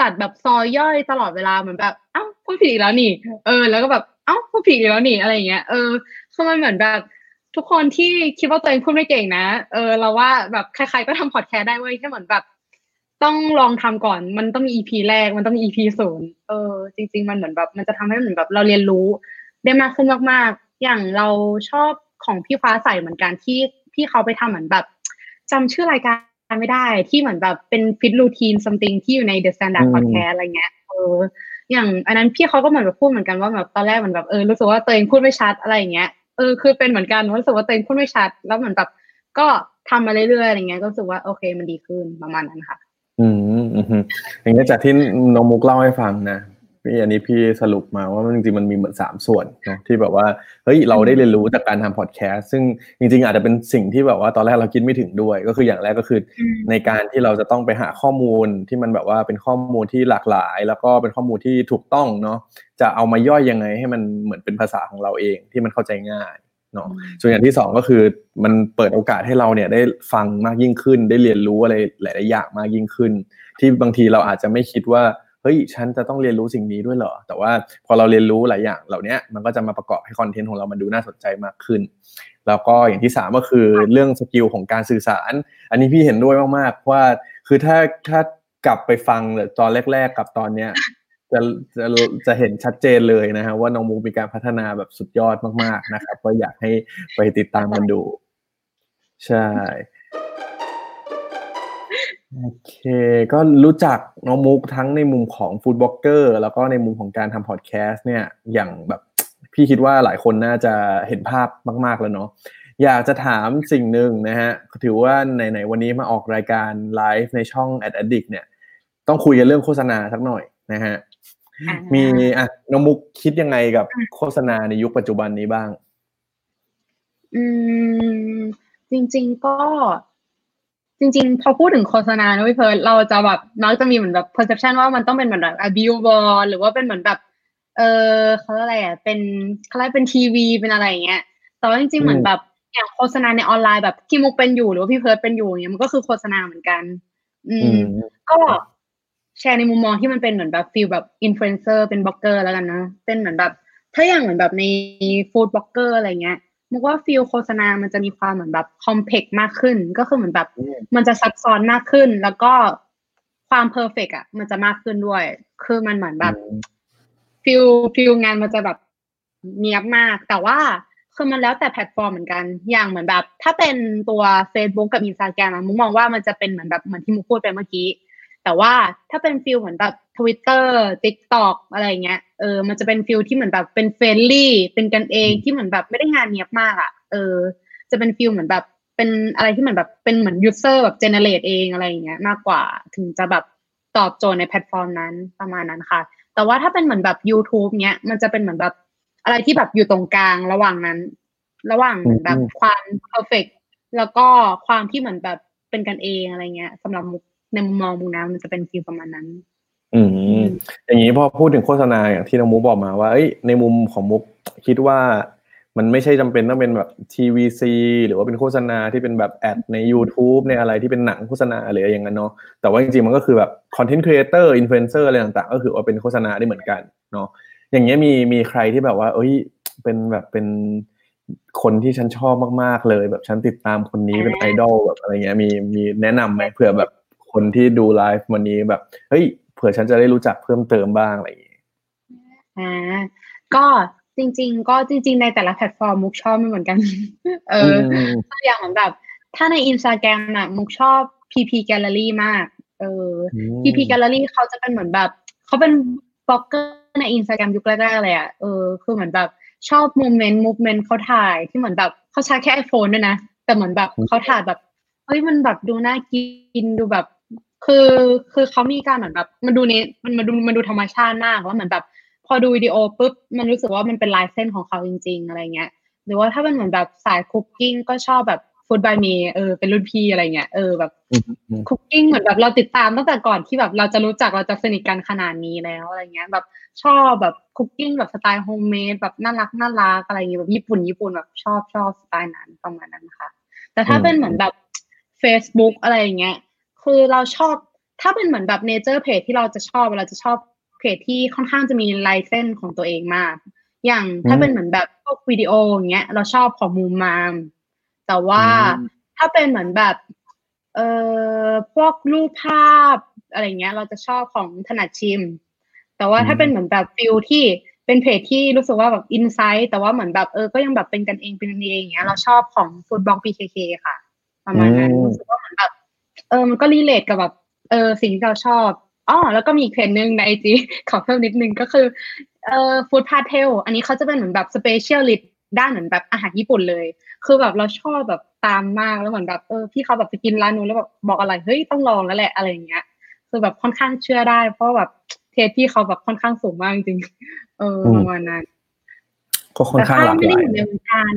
ตัดแบบซอยย่อยตลอดเวลาเหมือนแบบเอ้าพูดผิดอีกแล้วนี่ เออ แล้วก็แบบเอ้าพูดผิดอีกแล้วนี่อะไรเงี้ยเออคือมันเหมือนแบบทุกคนที่คิดว่าตัวเองพูดไม่เก่งนะ เออ เราว่าแบบใครๆก็ทำพอดแคสต์ได้เว้ยแค่เหมือนแบบ ต้องลองทำก่อน มันต้องมี EP แรก มันต้องมี EP ศูนย์เออ จริง ๆ มันเหมือนแบบ มันจะทำให้เหมือนแบบ เราเรียนรู้ได้มากขึ้นมากๆ อย่างเราชอบ ของพี่ฟ้าใสเหมือนกันที่ที่เขาไปทำเหมือนแบบจำชื่อรายการไม่ได้ที่เหมือนแบบเป็นฟิตรูทีนซัมติงที่อยู่ใน The Standard Podcast อะไรเงี้ยเอออย่างอันนั้นพี่เขาก็เหมือนแบบพูดเหมือนกันว่าแบบตอนแรกเหมือนแบบเออรู้สึกว่าตัวเองพูดไม่ชัดอะไรอย่างเงี้ยเออคือเป็นเหมือนกันรู้สึกว่าตัวเองพูดไม่ชัด แล้วเหมือนแบบก็ทำมาเรื่อยๆอะไรเงี้ยก็รู้สึกว่าโอเคมันดีขึ้นประมาณนั้นค่ะ อืมอืมอย่างเงี้ยจากที่น้องมุกเล่าให้ฟังนะ พี่อันนี้พี่สรุปมาว่ามันจริงๆมันมีเหมือนสามส่วนเนาะที่แบบว่าเฮ้ยเราได้เรียนรู้จากการทำพอดแคสต์ซึ่งจริง ๆ อาจจะเป็นสิ่งที่แบบว่าตอนแรกเราคิดไม่ถึงด้วย ก็คืออย่างแรกก็คืออในการที่เราจะต้องไปหาข้อมูลที่มันแบบว่าเป็นข้อมูลที่หลากหลาย แล้วก็เป็นข้อมูลที่ถูกต้องเนาะจะเอามาย่อยยังไงให้มันเหมือนเป็นภาษาของเราเองที่มันเข้าใจง่ายเนาะส่วนอย่างที่สองก็คือมันเปิดโอกาสให้เราเนี่ยได้ฟังมากยิ่งขึ้น ได้เรียนรู้อะไรหลาย ๆ อย่างมากยิ่งขึ้น ที่บางทีเราอาจจะไม่คิดว่า เฮ้ยฉันจะต้องเรียนรู้สิ่งนี้ด้วยเหรอ แต่ว่าพอเราเรียนรู้หลายอย่างเหล่านี้มันก็จะมาประกอบให้คอนเทนต์ของเรามันดูน่าสนใจมากขึ้น แล้วก็อย่างที่สามก็คือเรื่อง skill ของการสื่อสาร อันนี้พี่เห็นด้วยมากๆว่า คือถ้าถ้ากลับไปฟังตอนแรก ๆ กับตอนเนี้ยจะจะจะเห็นชัดเจนเลยนะฮะว่าน้องมุกมีการพัฒนาแบบสุดยอดมากๆนะครับ ก็อยากให้ไปติดตามกันดู ใช่ โอเค ก็รู้จักน้องมุกทั้งในมุมของฟู้ดบล็อกเกอร์แล้วก็ในมุมของการทำพอดแคสต์เนี่ยอย่างแบบพี่คิดว่าหลายคนน่าจะเห็นภาพมาก ๆ แล้วเนาะอยากจะถามสิ่งหนึ่งนะฮะถือว่าไหนๆวันนี้มาออกรายการไลฟ์ในช่อง Ad Addict เนี่ย ต้องคุยกันเรื่องโฆษณาสักหน่อยนะฮะมีอะน้องมุกคิดยังไงกับโฆษณาในยุคปัจจุบันนี้บ้าง อืม จริง ๆ ก็ จริงๆ พอพูดถึงโฆษณานะพี่เพิร์ดเราจะแบบมักจะมีเหมือนแบบ perception ว่ามันต้องเป็นเหมือนแบบ a billboard หรือว่าเป็นเหมือนแบบ เออเขาเรียกอะไรอะเป็นเขาเรียกเป็นทีวีเป็นอะไรอย่างเงี้ยแต่ว่าจริงๆ เหมือนแบบอย่างโฆษณาในออนไลน์แบบที่มุกเป็นอยู่หรือว่าพี่เพิร์ดเป็นอยู่เงี้ยมันก็คือโฆษณาเหมือนกัน อืม ก็แชร์ในมุมมองที่มันเป็นเหมือนแบบ feel แบบอินฟลูเอนเซอร์เป็นบล็อกเกอร์แล้วกันนะเป็นเหมือนแบบ ถ้าอย่างเหมือนแบบใน food blogger อะไรเงี้ย มุกว่า feel โฆษณามันจะมีความเหมือนแบบ complex มากขึ้น ก็คือเหมือนแบบ มันจะซับซ้อนมากขึ้น แล้วก็ความ perfect อะ มันจะมากขึ้นด้วย คือมันเหมือนแบบ feel feel งานมันจะแบบเนียบมาก แต่ว่าคือมันแล้วแต่แพลตฟอร์มเหมือนกัน อย่างเหมือนแบบ ถ้าเป็นตัว Facebook กับ Instagram มุกมองว่ามันจะเป็นเหมือนแบบเหมือนที่มุกพูดไปเมื่อกี้ แต่ว่าถ้าเป็น feel เหมือนแบบ Twitter TikTok อะไรเงี้ยเออมันจะเป็น feel ที่เหมือนแบบเป็น friendly เป็นกันเองที่เหมือนแบบไม่ได้งานเนียบมากอะเออ จะเป็น feel เหมือนแบบเป็นอะไรที่เหมือนแบบเป็นเหมือน user แบบ generate เองอะไรอย่างเงี้ยมากกว่าถึงจะแบบตอบโจทย์ในแพลตฟอร์มนั้นประมาณนั้นค่ะ แต่ว่าถ้าเป็นเหมือนแบบ YouTube เนี้ยมันจะเป็นเหมือนแบบอะไรที่แบบอยู่ตรงกลางระหว่างนั้น ระหว่างแบบความ perfect แล้วก็ความที่เหมือนแบบเป็นกันเองอะไรเงี้ยสำหรับมุก ในมุมมองมุกนะมันจะเป็น feel ประมาณนั้น อืมอย่างนี้พอพูดถึงโฆษณาอย่างที่น้องมุกบอกมาว่าเอ้ยในมุมของมุกคิดว่ามันไม่ใช่จำเป็นต้องเป็นแบบ TVC หรือว่าเป็นโฆษณาที่เป็นแบบ ad ใน YouTube ในอะไรที่เป็นหนังโฆษณาอะไรอย่างนั้นเนาะแต่ว่าจริงๆมันก็คือแบบ content creator influencer อะไรต่างๆ ก็คือว่าเป็นโฆษณาได้เหมือนกันเนาะอย่างเงี้ยมีมีใครที่แบบว่า เอ้ยเป็นแบบเป็นคนที่ฉันชอบมากๆเลย แบบฉันติดตามคนนี้เป็นไอดอลแบบอะไรเงี้ยมีมีแนะนำไหมเผื่อแบบ คนที่ดูไลฟ์วันนี้แบบ เฮ้ย เผื่อฉันจะได้รู้จักเพิ่มเติมบ้างอะไรอย่างเงี้ยอ่าก็จริง ๆ ก็จริง ๆ ในแต่ละแพลตฟอร์มมุกชอบไม่เหมือนกัน เออตัวอย่างเหมือนแบบถ้าในอินสตาแกรมอะมุกชอบ PP Gallery มาก เออ PP Gallery เขาจะเป็นเหมือนแบบเขาเป็นบล็อกเกอร์ในอินสตาแกรมยุคแรกๆเลยอะเออคือเหมือนแบบชอบ moment movement เขาถ่ายที่เหมือนแบบเขาใช้แค่ iPhone ด้วยนะ แต่เหมือนแบบเขาถ่ายแบบเฮ้ยมันแบบดูน่ากินดูแบบ คือคือเขามีการเหมือนแบบมันดูเนมันมาดูมันดูธรรมชาติมากว่าเหมือนแบบ พอดูวิดีโอปุ๊บมันรู้สึกว่ามันเป็นลายเส้นของเขาจริง ๆ อะไรเงี้ย หรือว่าถ้าเป็นเหมือนแบบสาย cooking ก็ชอบแบบFood by May เออเป็นรุ่นพี่อะไรเงี้ยเออแบบอืมอืม cooking เหมือนแบบเราติดตามตั้งแต่ก่อนที่แบบเราจะรู้จักเราจะสนิทกันขนาดนี้แล้วอะไรเงี้ยแบบชอบแบบ cooking แบบสไตล์ homemade แบบน่ารักน่ารักอะไรเงี้ยแบบญี่ปุ่นญี่ปุ่นแบบชอบชอบสไตล์นั้นประมาณนั้นค่ะ แต่ถ้าเป็นเหมือนแบบ Facebook อะไรอย่างเงี้ย คือเราชอบถ้าเป็นเหมือนแบบ nature เพจที่เราจะชอบเราจะชอบเพจที่ค่อนข้างจะมีลายเส้นของตัวเองมาก อย่างถ้าเป็นเหมือนแบบพวกวิดีโออย่างเงี้ย เราชอบของมูมาม แต่ว่าถ้าเป็นเหมือนแบบเอ่อพวกรูปภาพอะไรเงี้ย เราจะชอบของถนัดชิม แต่ว่าถ้าเป็นเหมือนแบบ feel ที่เป็นเพจที่รู้สึกว่าแบบ insight แต่ว่าเหมือนแบบเออก็ยังแบบเป็นกันเองเป็นกันเองอย่างเงี้ยเราชอบของฟุตบอล PKK ค่ะ ประมาณนั้นรู้สึกว่าเหมือนแบบ เออมันก็ relate กับแบบเออสิ่งที่เราชอบอ๋อแล้วก็มีอีกเพจหนึ่งใน IG ขอเพิ่มนิดนึงก็คือเอ่อฟู้ดพาเทลอันนี้เขาจะเป็นเหมือนแบบ specialist ด้านเหมือนแบบอาหารญี่ปุ่นเลย คือแบบเราชอบแบบตามมากแล้วเหมือนแบบเออพี่เขาแบบไปกินร้านนู้นแล้วแบบบอกอะไรเฮ้ยต้องลองแล้วแหละอะไรอย่างเงี้ยคือแบบค่อนข้างเชื่อได้ เพราะแบบ taste พี่เขาแบบค่อนข้างสูงมากจริงๆเออประมาณนั้นก็ค่อนแต่ข้างถ้าหลากไม่หได้ลาอยยู่ในวงการ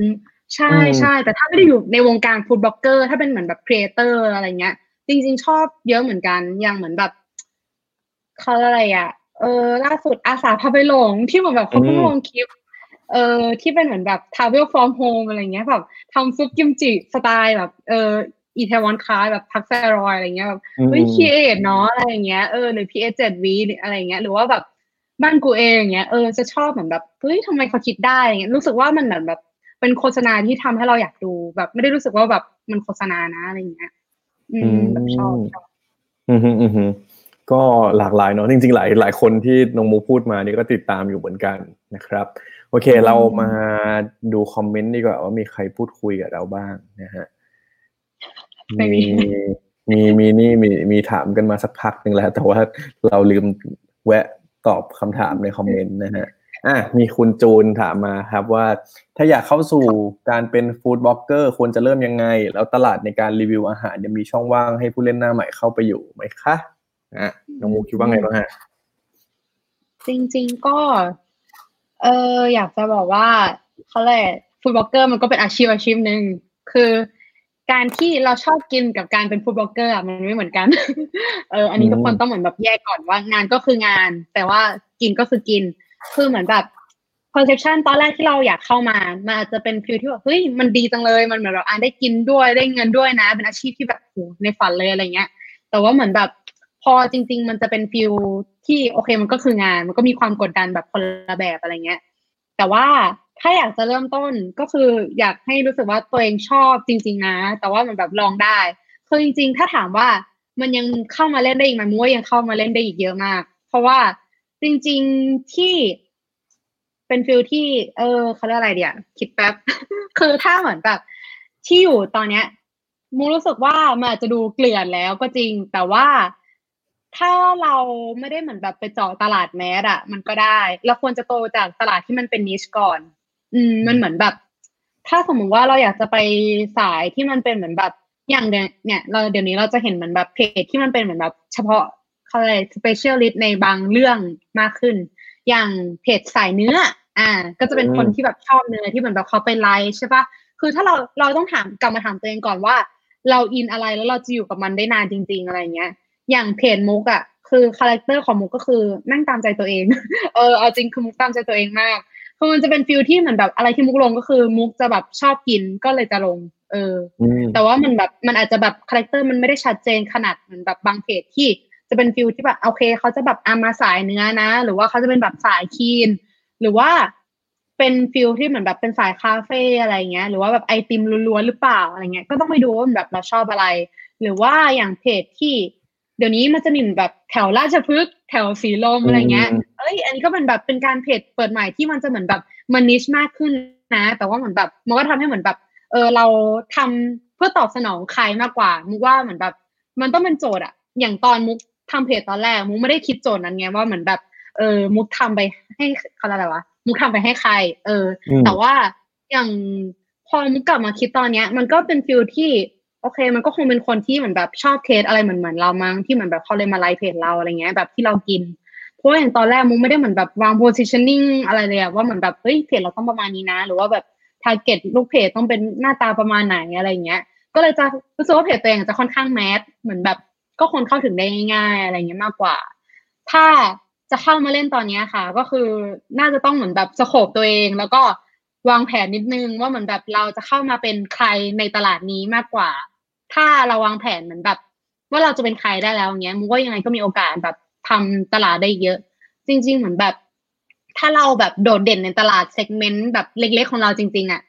ใช่อืมใช่แต่ถ้าไม่ได้อยู่ในวงการ food blogger ถ้าเป็นเหมือนแบบ creator อะไรเงี้ย จริง ๆ ชอบเยอะเหมือนกัน อย่างเหมือนแบบเขาอะไรอะ เออ ล่าสุดอาสาพาไปหลงที่เหมือนแบบเขาเพิ่งลงคลิป เออที่เป็นเหมือนแบบ travel from home อะไรเงี้ยแบบทำซุปกิมจิสไตล์แบบ เออ Itaewon Class แบบพักแซรอยอะไรเงี้ยแบบอืมเฮ้ย create เนาะอะไรอย่างเงี้ยเออหรือ p 7 7 v อะไรอย่างเงี้ยหรือว่าแบบบ้านกูเองอย่างเงี้ยเออจะชอบเหมือนแบบเฮ้ยทำไมเขาคิดได้อย่างเงี้ยรู้สึกว่ามันเหมือนแบบเป็นโฆษณาที่ทำให้เราอยากดูแบบ ไม่ได้รู้สึกว่าแบบมันโฆษณานะอะไรอย่างเงี้ย อืมแบบชอบชอบอืมฮึอืมฮึก็หลากหลายเนาะจริงๆ หลายหลายคนที่น้องมูพูดมานี่ก็ติดตามอยู่เหมือนกันนะครับ โอเค เรามาดูคอมเมนต์ดีกว่าว่ามีใครพูดคุยกับเราบ้างนะฮะไม่มีมีมีนี่มีมีถามกันมาสักพักหนึ่งแล้ว แต่ว่าเราลืมแวะตอบคำถามในคอมเมนต์นะฮะ อะมีคุณจูนถามมาครับว่า ถ้าอยากเข้าสู่การเป็น food blogger ควรจะเริ่มยังไง แล้วตลาดในการรีวิวอาหารยังมีช่องว่างให้ผู้เล่นหน้าใหม่เข้าไปอยู่ไหมคะอะน้องมุกคิดว่าไงบ้างฮะจริง ๆ ก็ เอออยากจะบอกว่าเขาแหละ food blogger มันก็เป็นอาชีพอาชีพหนึ่งคือ การที่เราชอบกินกับการเป็น food blogger อะมันไม่เหมือนกัน เออ อันนี้ทุกคนต้องเหมือนแบบแยกก่อนว่างานก็คืองาน แต่ว่ากินก็คือกิน คือเหมือนแบบ perception ตอนแรกที่เราอยากเข้ามา มันอาจจะเป็น feel ที่แบบเฮ้ยมันดีจังเลย มันเหมือนแบบอ่านได้กินด้วยได้เงินด้วยนะ เป็นอาชีพที่แบบโหในฝันเลยอะไรเงี้ย แต่ว่าเหมือนแบบพอจริง ๆ มันจะเป็น feel ที่โอเคมันก็คืองาน มันก็มีความกดดันแบบคนละแบบอะไรเงี้ย แต่ว่าถ้าอยากจะเริ่มต้นก็คืออยากให้รู้สึกว่าตัวเองชอบจริง ๆ นะ แต่ว่ามันแบบลองได้คือจริง ๆ ถ้าถามว่ามันยังเข้ามาเล่นได้อีกไหมมัวยังเข้ามาเล่นได้อีกเยอะมาก เพราะว่า จริง ๆที่เป็นฟิลที่ เออเขาเรียกอะไรเดียวคิดแป๊บ คือถ้าเหมือนแบบที่อยู่ตอนเนี้ยมูรู้สึกว่ามันอาจจะดูเกลื่อนแล้วก็จริง แต่ว่าถ้าเราไม่ได้เหมือนแบบไปเจาะตลาดแมสอะมันก็ได้เราควรจะโตจากตลาดที่มันเป็นนิชก่อน อืม มันเหมือนแบบ ถ้าสมมติว่าเราอยากจะไปสายที่มันเป็นเหมือนแบบอย่างเดียวเนี่ยเราเดี๋ยวนี้เราจะเห็นเหมือนแบบเพจที่มันเป็นเหมือนแบบ เฉพาะ เขาเรียก specialist ในบางเรื่องมากขึ้น อย่างเพจสายเนื้อ อ่า ก็จะเป็นคนอืมที่แบบชอบเนื้อที่เหมือนแบบเขาไปไลฟ์ใช่ปะคือถ้าเราเราต้องถามกลับมาถามตัวเองก่อนว่า เราอินอะไรแล้วเราจะอยู่กับมันได้นานจริง ๆ อะไรเงี้ย อย่างเพจมุกอะคือ character ของมุกก็คือนั่งตามใจตัวเอง เออเอาจริงคือมุกตามใจตัวเองมากคือมันจะเป็น feel ที่เหมือนแบบอะไรที่มุกลงก็คือ มุกจะแบบชอบกินก็เลยจะลง เอออืมแต่ว่ามันแบบมันอาจจะแบบ character มันไม่ได้ชัดเจนขนาดเหมือนแบบบางเพจที่ จะเป็น feel ที่แบบโอเคเขาจะแบบอามาสายเนื้อนะ หรือว่าเขาจะเป็นแบบสาย clean หรือว่าเป็น feel ที่เหมือนแบบเป็นสายคาเฟ่อะไรเงี้ย หรือว่าแบบไอติมล้วนๆหรือเปล่าอะไรเงี้ยก็ต้องไปดูว่าแบบเราชอบอะไร หรือว่าอย่างเพจที่เดี๋ยวนี้มันจะมีแบบแถวราชพฤกษ์แถวสีลมอะไรเงี้ยอืมเอ้ย อันนี้ก็เป็นแบบเป็นการเพจเปิดใหม่ที่มันจะเหมือนแบบมัน niche มากขึ้นนะ แต่ว่าเหมือนแบบมันก็ทำให้เหมือนแบบ เออเราทำเพื่อตอบสนองใครมากกว่า มุกว่าเหมือนแบบ มันต้องเป็นโจทย์อะอย่างตอนมุก ทำเพจตอนแรกมุกไม่ได้คิดโจทย์นั้นไงว่าเหมือนแบบ เออ มุกทำไปให้เขาเรียกอะไรวะมุกทำไปให้ใคร เอออืมแต่ว่าอย่างพอมุกกลับมาคิดตอนเนี้ย มันก็เป็น feel ที่โอเค มันก็คงเป็นคนที่เหมือนแบบชอบ taste อะไรเหมือนเหมือนเรามั้งที่เหมือนแบบเขาเลยมาไลฟ์เพจเราอะไรเงี้ยแบบที่เรากินเพราะว่าอย่างตอนแรกมุกไม่ได้เหมือนแบบวาง positioning อะไรเลยอะว่าเหมือนแบบเฮ้ยเพจเราต้องประมาณนี้นะ หรือว่าแบบ target ลูกเพจต้องเป็นหน้าตาประมาณไหนอะไรเงี้ย ก็เลยจะรู้สึกว่าเพจตัวเองจะค่อนข้างแมสเหมือนแบบ ก็คนเข้าถึงได้ง่ายอะไรเงี้ยมากกว่า ถ้าจะเข้ามาเล่นตอนนี้ค่ะ ก็คือน่าจะต้องเหมือนแบบสโคบตัวเอง แล้วก็วางแผนนิดนึงว่าเหมือนแบบเราจะเข้ามาเป็นใครในตลาดนี้มากกว่า ถ้าเราวางแผนเหมือนแบบ ว่าเราจะเป็นใครได้แล้วเงี้ยมุกว่ายังไงก็มีโอกาสแบบทำตลาดได้เยอะ จริง ๆ เหมือนแบบ ถ้าเราแบบโดดเด่นในตลาด segment แบบเล็ก ๆ ของเราจริง ๆอะ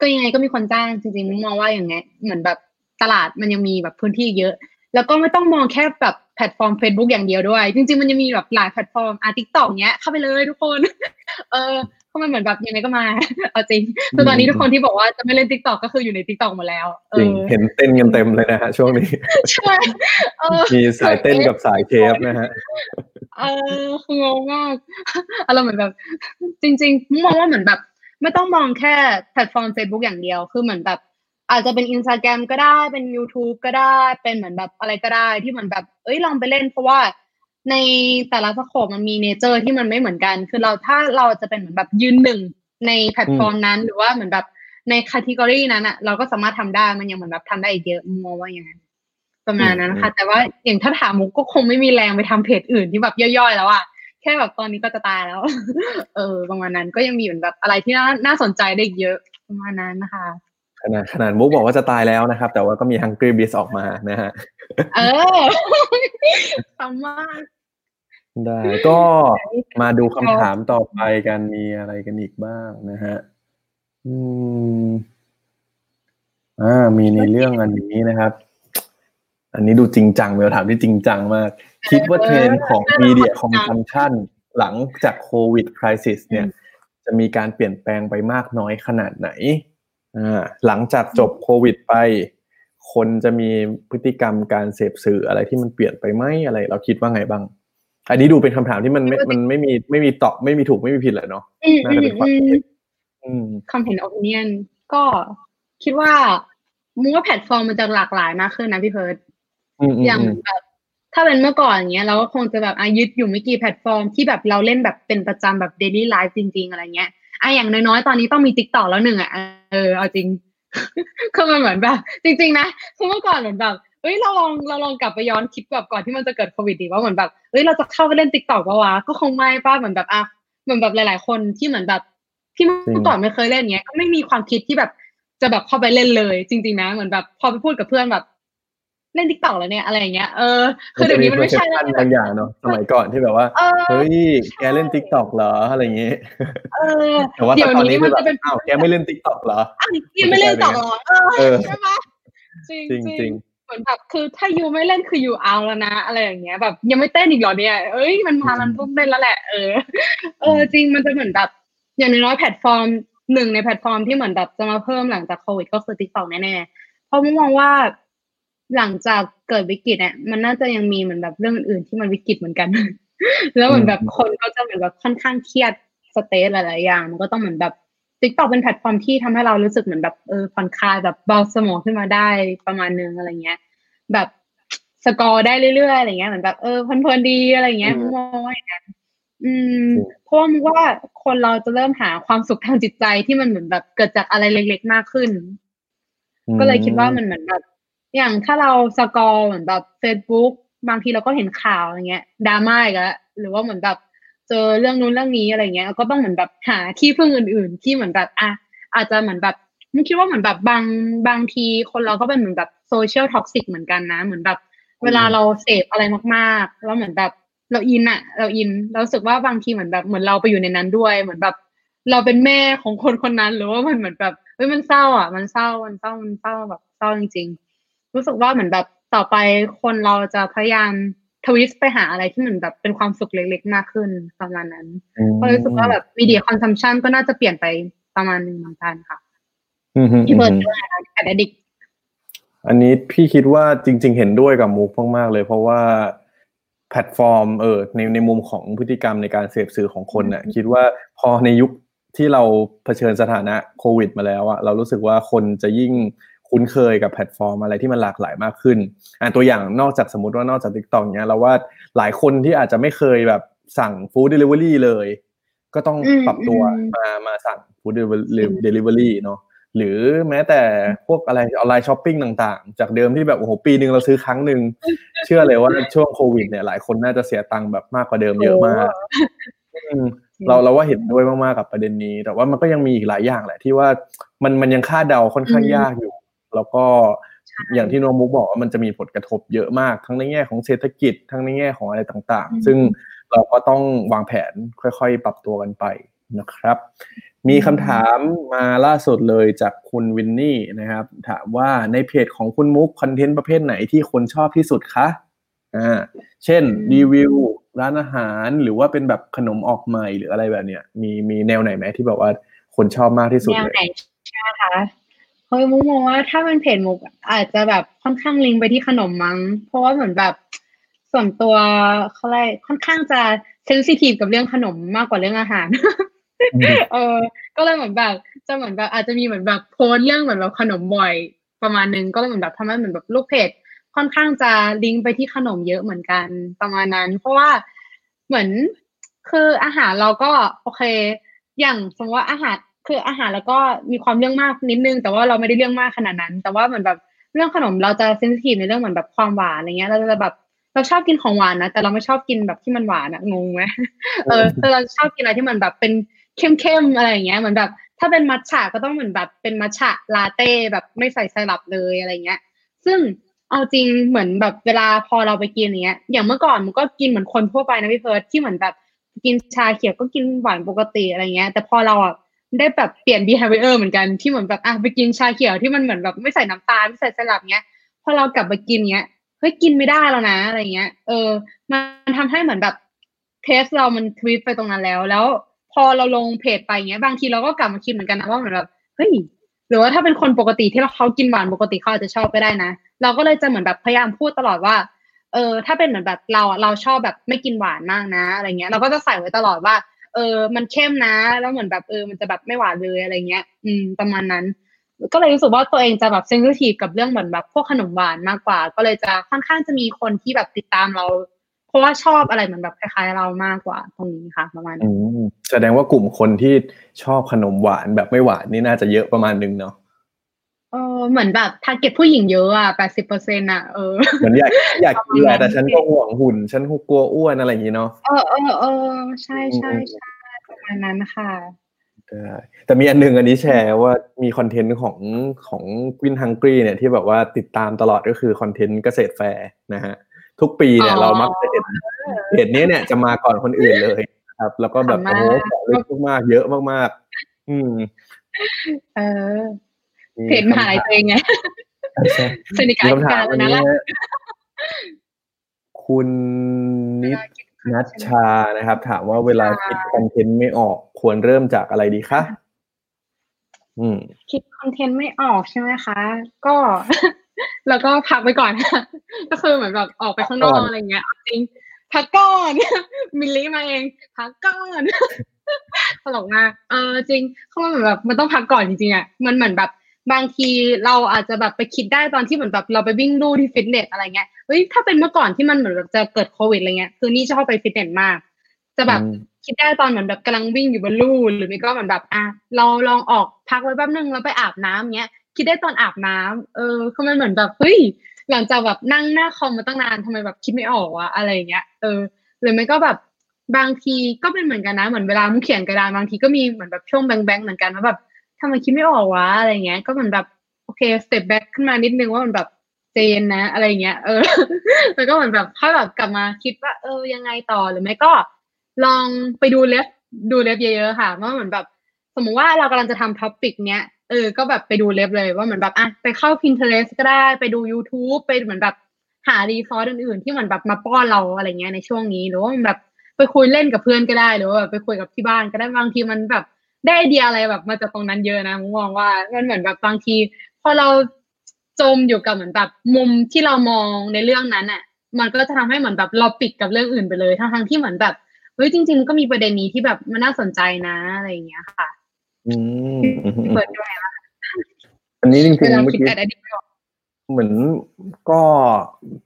ก็ยังไงก็มีคนจ้างจริงๆมุกมองว่าอย่างเงี้ยเหมือนแบบตลาดมันยังมีแบบพื้นที่เยอะ แล้วก็ไม่ต้องมองแค่แบบแพลตฟอร์ม Facebook อย่างเดียวด้วย จริง ๆ มันยังมีแบบหลายแพลตฟอร์มอะ TikTok เนี้ยเข้าไปเลยทุกคน เออเพราะมันเหมือนแบบยังไงก็มา เอาจริงคือตอนนี้ทุกคนที่บอกว่าจะไม่เล่น TikTok ก็คืออยู่ใน TikTok หมดแล้วเอจริงอเห็นเต้นกันเต็มเลยนะฮะช่วงนี้ใช่เออมีสายเต้นกับสายเคฟนะฮะเออคืองงมากอารมณ์เหมือนแบบ จริง ๆ มองว่าเหมือนแบบ ไม่ต้องมองแค่แพลตฟอร์ม Facebook อย่างเดียวคือเหมือนแบบ อาจจะเป็นอินสตาแกรมก็ได้เป็น YouTube ก็ได้เป็นเหมือนแบบอะไรก็ได้ที่เหมือนแบบ เอ้ยลองไปเล่นเพราะว่าในแต่ละ scope มันมี nature ที่มันไม่เหมือนกัน คือเราถ้าเราจะเป็นเหมือนแบบยืนหนึ่งในแพลตฟอร์มนั้น หรือว่าเหมือนแบบในค a t e g o r y นั้นอะเราก็สามารถทำได้มันยังเหมือนแบบทำได้อีกเยอะมองว่าอย่างนั้นประมาณนั้นนะคะแต่ว่าอย่างถ้าถามมุกก็คงไม่มีแรงไปทำเพจอื่นที่แบบย่อยๆแล้วอะแค่แบบตอนนี้ก็จะตายแล้ว เออ ประมาณนั้นก็ยังมีเหมือนแบบอะไรที่น่าน่าสนใจได้อีกเยอะประมาณนั้นนะคะ ขนาดขนาดมุกบอกว่าจะตายแล้วนะครับ แต่ว่าก็มี Hungry Beast ออกมานะฮะเออทำมากได้ก็มาดูคำถามต่อไปกันมีอะไรกันอีกบ้างนะฮะ อืม อ่า มีในเรื่องอันนี้นะครับ อันนี้ดูจริงจังเป็นคำถามที่จริงจังมาก คิดว่าเทรนด์ของ media consumption หลังจากโควิด crisis เนี่ย จะมีการเปลี่ยนแปลงไปมากน้อยขนาดไหนอ่า หลังจากจบโควิดไป คนจะมีพฤติกรรมการเสพสื่ออะไรที่มันเปลี่ยนไปไหมอะไร เราคิดว่าไงบ้าง อันนี้ดูเป็นคำถามที่มันไม่มันไม่มีไม่มีตอบไม่มีถูกไม่มีผิดแหละเนาะอืมน่าจะเป็นความอืมเห็นอืมความเห็น opinion ก็คิดว่ามุกว่าแพลตฟอร์มมันจะหลากหลายมากขึ้นนะพี่เบิร์ดอืมอืมอย่างอืมแบบถ้าเป็นเมื่อก่อนอย่างเงี้ยเราก็คงจะแบบอายึดอยู่ไม่กี่แพลตฟอร์มที่แบบเราเล่นแบบเป็นประจำแบบ daily life จริง ๆ อะไรเงี้ย อะอย่างน้อยๆ ตอนนี้ต้องมี TikTok แล้วหนึ่งอะเออเอาจริงคือมันเหมือนแบบ จริง ๆ นะคือเมื่อก่อนเหมือนแบบเฮ้ยเราลองเราลองกลับไปย้อนคิดแบบก่อนที่มันจะเกิดโควิดดีกว่าเหมือนแบบเฮ้ยเราจะเข้าไปเล่น TikTok ปะวะก็คงไม่ปะเหมือนแบบอะเหมือนแบบหลาย ๆ คนที่เหมือนแบบที่เมื่อก่อนไม่เคยเล่นเงี้ยก็ไม่มีความคิดที่แบบจะแบบเข้าไปเล่นเลย จริง ๆ นะเหมือนแบบพอไปพูดกับเพื่อนแบบ เล่น TikTok แล้วเนี่ยอะไรอย่างเงี้ยเออคือเดี๋ยวนี้มันไม่ใช่แล้วนบางอย่างเนาะสมัยก่อนที่แบบว่าเออเฮ้ยแกเล่น TikTok เหรออะไรอย่างงี้เออแต่ว่าเดี๋ยวตอนนี้นี้มัคืนอแบจะบเป็นอ้าวแกไม่เล่นติ๊กต็อกเหรออ้าวยังไม่เล่นต่อเหรอเอเอออใช่ไหมจริงจริงจจริริงงเหมือนแบบคือถ้ายูไม่เล่นคือยูเอาแล้วนะ อะไรอย่างเงี้ยแบบยังไม่เต้นอีกเหรอเนี่ยเอ้ยมันมามันต้องเต้นแล้วแหละเออเออจริงมันจะเหมือนแบบอย่างน้อยๆแพลตฟอร์มหนึ่งในแพลตฟอร์มที่เหมือนแบบจะมาเพิ่มหลังจากโควิดก็คือติ๊กต็อกแน่ๆเพราะมุมมองว่า หลังจากเกิดวิกฤตเนี่ยมันน่าจะยังมีเหมือนแบบเรื่องอื่นๆที่มันวิกฤตเหมือนกัน แล้วเหมือนแบบคนก็จะเหมือนแบบค่อนข้างเครียด stress หลายๆอย่างมันก็ต้องเหมือนแบบ TikTok เป็นแพลตฟอร์มที่ทำให้เรารู้สึกเหมือนแบบเออผ่อนคลายแบบเบาสมองขึ้นมาได้ประมาณนึงอะไรเงี้ย แบบ scroll ได้เรื่อยๆอะไรเงี้ยเหมือนแบบเออเพลินๆดีอะไรเงี้ยอืมมองว่าอย่างนั้นอืมจริงเพราะว่ามันว่าคนเราจะเริ่มหาความสุขทางจิตใจที่มันเหมือนแบบเกิดจากอะไรเล็กๆมากขึ้น ก็เลยคิดว่ามันเหมือนแบบ อย่างถ้าเราscroll เหมือนแบบ Facebook บางทีเราก็เห็นข่าวอย่างเงี้ยดราม่าอีกแล้วหรือว่าเหมือนแบบเจอเรื่องนู้นเรื่องนี้อะไรเงี้ยก็ต้องเหมือนแบบหาที่พึ่งอื่น ๆ ที่เหมือนแบบอะอาจจะเหมือนแบบมุกคิดว่าเหมือนแบบบางบางทีคนเราก็เป็นเหมือนแบบ social toxic เหมือนกันนะ เหมือนแบบ เวลาเราเสพอะไรมาก ๆ แล้วเหมือนแบบเราอินอะเราอินเรารู้สึกว่าบางทีเหมือนแบบเหมือนเราไปอยู่ในนั้นด้วย เหมือนแบบ เราเป็นแม่ของคนคนนั้นหรือว่ามันเหมือนแบบเฮ้ยมันเศร้าอะ มันเศร้ามันเศร้ามันเศร้าแบบเศร้าจริงๆ รู้สึกว่าเหมือนแบบต่อไปคนเราจะพยายาม twist ไปหาอะไรที่เหมือนแบบเป็นความสุขเล็กๆมากขึ้นประมาณนั้นอืมก็รู้สึกว่าแบบ media consumption ก็น่าจะเปลี่ยนไปประมาณหนึ่งเหมือนกันค่ะอืมอืมพี่เบิร์ดอืมด้วย addictอันนี้พี่คิดว่าจริง ๆ เห็นด้วยกับมุกมากๆเลย เพราะว่าแพลตฟอร์มเออในในมุมของพฤติกรรมในการเสพสื่อของคนน่ะคิดว่าพอในยุคที่เราเผชิญสถานะโควิด มาแล้วอะเรารู้สึกว่าคนจะยิ่ง คุ้นเคยกับแพลตฟอร์มอะไรที่มันหลากหลายมากขึ้นอ่าตัวอย่างนอกจากสมมติว่านอกจาก TikTok เนี้ยเราว่าหลายคนที่อาจจะไม่เคยแบบสั่ง food delivery เลย ก็ต้องอืมปรับตัวอืมมามาสั่ง food delivery เนาะหรือแม้แต่พวกอะไร online shopping ต่างๆ จากเดิมที่แบบโอ้โหปีหนึ่งเราซื้อครั้งหนึ่งเชื่อเลยว่าช่วงโควิดเนี่ยหลายคนน่าจะเสียตังค์แบบมากกว่าเดิมเยอะมากอืมเราเราว่าเห็นด้วยมากๆกับประเด็นนี้ แต่ว่ามันก็ยังมีอีกหลายอย่างแหละที่ว่ามันมันยังคาดเดาค่อนข้างอืมยากอยู่ แล้วก็อย่างที่โนมุกบอกว่ามันจะมีผลกระทบเยอะมาก ทั้งในแง่ของเศรษฐกิจ ทั้งในแง่ของอะไรต่างๆ ซึ่งเราก็ต้องวางแผนค่อยๆ ปรับตัวกันไปนะครับ มีคำถามมาล่าสุดเลยจากคุณวินนี่นะครับ ถามว่าในเพจของคุณมุกคอนเทนต์ประเภทไหนที่คนชอบที่สุดคะอ่าเช่นอืมรีวิวร้านอาหารหรือว่าเป็นแบบขนมออกใหม่หรืออะไรแบบเนี้ยมีมีแนวไหนไหมที่แบบว่าคนชอบมากที่สุดแนวเลยไหนใช่ไหมคะ เฮ้ยมุกมองว่าถ้าเป็นเพจมุกอาจจะแบบค่อนข้างลิงก์ไปที่ขนมมั้ง เพราะว่าเหมือนแบบส่วนตัวเขาเลยกค่อนข้างจะเซนซิทีฟกับเรื่องขนมมากกว่าเรื่องอาหารอืมเออ ก็เลยเหมือนแบบจะเหมือนแบบอาจจะมีเหมือนแบบโพสต์เรื่องเหมือนแบบขนมบ่อยประมาณนึงก็เลยเหมือนแบบทำให้เหมือนแบบลูกเพจค่อนข้างจะลิงก์ไปที่ขนมเยอะเหมือนกันประมาณนั้น เพราะว่าเหมือนคืออาหารเราก็โอเค อย่างสมมติว่าอาหาร คืออาหารแล้วก็มีความเรื่องมากนิดนึง แต่ว่าเราไม่ได้เรื่องมากขนาดนั้น แต่ว่าเหมือนแบบเรื่องขนมเราจะเซนซิทีฟในเรื่องเหมือนแบบความหวานอะไรเงี้ย เราจะแบบเราชอบกินของหวานนะ แต่เราไม่ชอบกินแบบที่มันหวานอะงงไหมเออแต่เราชอบกินอะไรที่มันแบบเป็นเข้มๆอะไรอย่างเงี้ยเหมือนแบบถ้าเป็นมัทฉะก็ต้องเหมือนแบบเป็นมัทฉะลาเต้แบบไม่ใส่ไซรัปเลยอะไรเงี้ย ซึ่งเอาจริงเหมือนแบบเวลาพอเราไปกินอย่างเงี้ย อย่างเมื่อก่อนมันก็กินเหมือนคนทั่วไปนะพี่เพิร์ดที่เหมือนแบบกินชาเขียวก็กินหวานปกติอะไรเงี้ย แต่พอเราอะ ได้แบบเปลี่ยน behavior เหมือนกันที่เหมือนแบบอะไปกินชาเขียวที่มันเหมือนแบบไม่ใส่น้ำตาลไม่ใส่ไซรัปเงี้ยพอเรากลับมากินเงี้ยเฮ้ยกินไม่ได้แล้วนะอะไรเงี้ย เออ มันทำให้เหมือนแบบเทสเรามันทวีตไปตรงนั้นแล้ว แล้วพอเราลงเพจไปเงี้ยบางทีเราก็กลับมาคิดเหมือนกันนะว่าเหมือนแบบเฮ้ยหรือว่าถ้าเป็นคนปกติที่เราเขากินหวานปกติเขาอาจจะชอบก็ได้นะ เราก็เลยจะเหมือนแบบพยายามพูดตลอดว่า เออ ถ้าเป็นเหมือนแบบเราเราชอบแบบไม่กินหวานมากนะอะไรเงี้ย เราก็จะใส่ไว้ตลอดว่า เออมันเข้มนะ แล้วเหมือนแบบเออมันจะแบบไม่หวานเลยอะไรเงี้ย อืมประมาณนั้น ก็เลยรู้สึกว่าตัวเองจะแบบเซนซิทีฟกับเรื่องเหมือนแบบพวกขนมหวานมากกว่า ก็เลยจะค่อนข้างจะมีคนที่แบบติดตามเรา เพราะว่าชอบอะไรเหมือนแบบคล้ายๆเรามากกว่าตรงนี้ค่ะ ประมาณนั้นแสดงว่ากลุ่มคนที่ชอบขนมหวานแบบไม่หวานนี่น่าจะเยอะประมาณนึงเนาะ ออเหมือนแบบ target ผู้หญิงเยอะอะแปดสิบเปอร์เซ็นต์อะเออเหมือนอยากอยากกินแหละประมาณนั้นแต่ฉันก็ห่วงหุ่น ฉันกลัวอ้วนอะไรอย่างนี้เนาะเออเออเออใช่ใช่ใช่ประมาณนั้นค่ะได้แต่มีอันหนึงอันนี้แชร์ว่ามีคอนเทนต์ของของวินฮังกรีเนี่ยที่แบบว่าติดตามตลอดก็คือคอนเทนต์เกษตรแฟร์นะฮะทุกปีเนี่ยอ๋อเรามักจะเห็นเพจนี้เนี่ยจะมาก่อนคนอื่นเลยครับ แล้วก็แบบขำโอ้มากโหของลึกมากๆเยอะมากๆ อืม เออมี เพจมหาลัยตัวเองไงใช่สนิทกับมีอาคำถาจามรย์อันนะนี้ล่ะฮะคุณนิดนัชชานะครับ ถามว่าเวลาคิดคอนเทนต์ไม่ออกควรเริ่มจากอะไรดีคะอืมคิดคอนเทนต์ไม่ออกใช่ไหมคะ ก็ แล้วก็พักไปก่อน ก็คือเหมือนแบบออกไปข้างนอพักก่กอนอะไรเงี้ยจริงพักก่อนมิลลี่มาเองพักก่อนตลกมากเออจริงเขาว่าเหมือนแบบมันต้องพักก่อนจริงๆอะมันเหมือนแบบ บางทีเราอาจจะแบบไปคิดได้ตอนที่เหมือนแบบเราไปวิ่งลู่ที่ฟิตเนสอะไรเงี้ยเฮ้ยถ้าเป็นเมื่อก่อนที่มันเหมือนแบบจะเกิดโควิดอะไรเงี้ยคือนี่ชอบไปฟิตเนสมาก จะแบบอืมคิดได้ตอนเหมือนแบบกำลังวิ่งอยู่บนลู่หรือไม่ก็เหมือนแบบอะเราลองออกพักไว้แป๊บนึงแล้วไปอาบน้ำเงี้ยคิดได้ตอนอาบน้ำเออคือมันเหมือนแบบเฮ้ยหลังจากแบบนั่งหน้าคอมมาตั้งนานทำไมแบบคิดไม่ออกวะอะไรอย่างเงี้ยเออหรือไม่ก็แบบบางทีก็เป็นเหมือนกันนะเหมือนเวลามุกเขียนกระดานบางทีก็มีเหมือนแบบช่วง blank ๆเหมือนกันว่าแบบ ทำไมคิดไม่ออกวะอะไรเงี้ย ก็เหมือนแบบโอเค step back ขึ้นมานิดนึงว่ามันแบบเจนนะ อะไรเงี้ยเออแล้วก็เหมือนแบบค่อยแบบกลับมาคิดว่า เออยังไงต่อหรือไม่ก็ ลองไปดู ref ดู ref เยอะๆค่ะว่าเหมือนแบบ สมมุติว่าเรากำลังจะทำ topic เนี้ยเออก็แบบไปดู ref เลยว่าเหมือนแบบอะไปเข้า Pinterest ก็ได้ไปดู YouTube ไปเหมือนแบบหา resource อื่นๆ ที่เหมือนแบบมาป้อนเราอะไรเงี้ยในช่วงนี้ หรือว่ามันแบบไปคุยเล่นกับเพื่อนก็ได้ หรือว่าแบบไปคุยกับที่บ้านก็ได้บางทีมันแบบ ได้ไอเดียอะไรแบบมาจากตรงนั้นเยอะนะมุกมองว่ามันเหมือนแบบบางทีพอเราจมอยู่กับเหมือนแบบมุมที่เรามองในเรื่องนั้นอะ มันก็จะทำให้เหมือนแบบเราปิดกับเรื่องอื่นไปเลยทั้งๆที่เหมือนแบบเฮ้ยจริง ๆ ก็มีประเด็นนี้ที่แบบมันน่าสนใจนะอะไรอย่างเงี้ยค่ะ อืมเปิดด้วยอันนี้จริเวงลาๆเมื่อคิดกี้แอดดิก เหมือนก็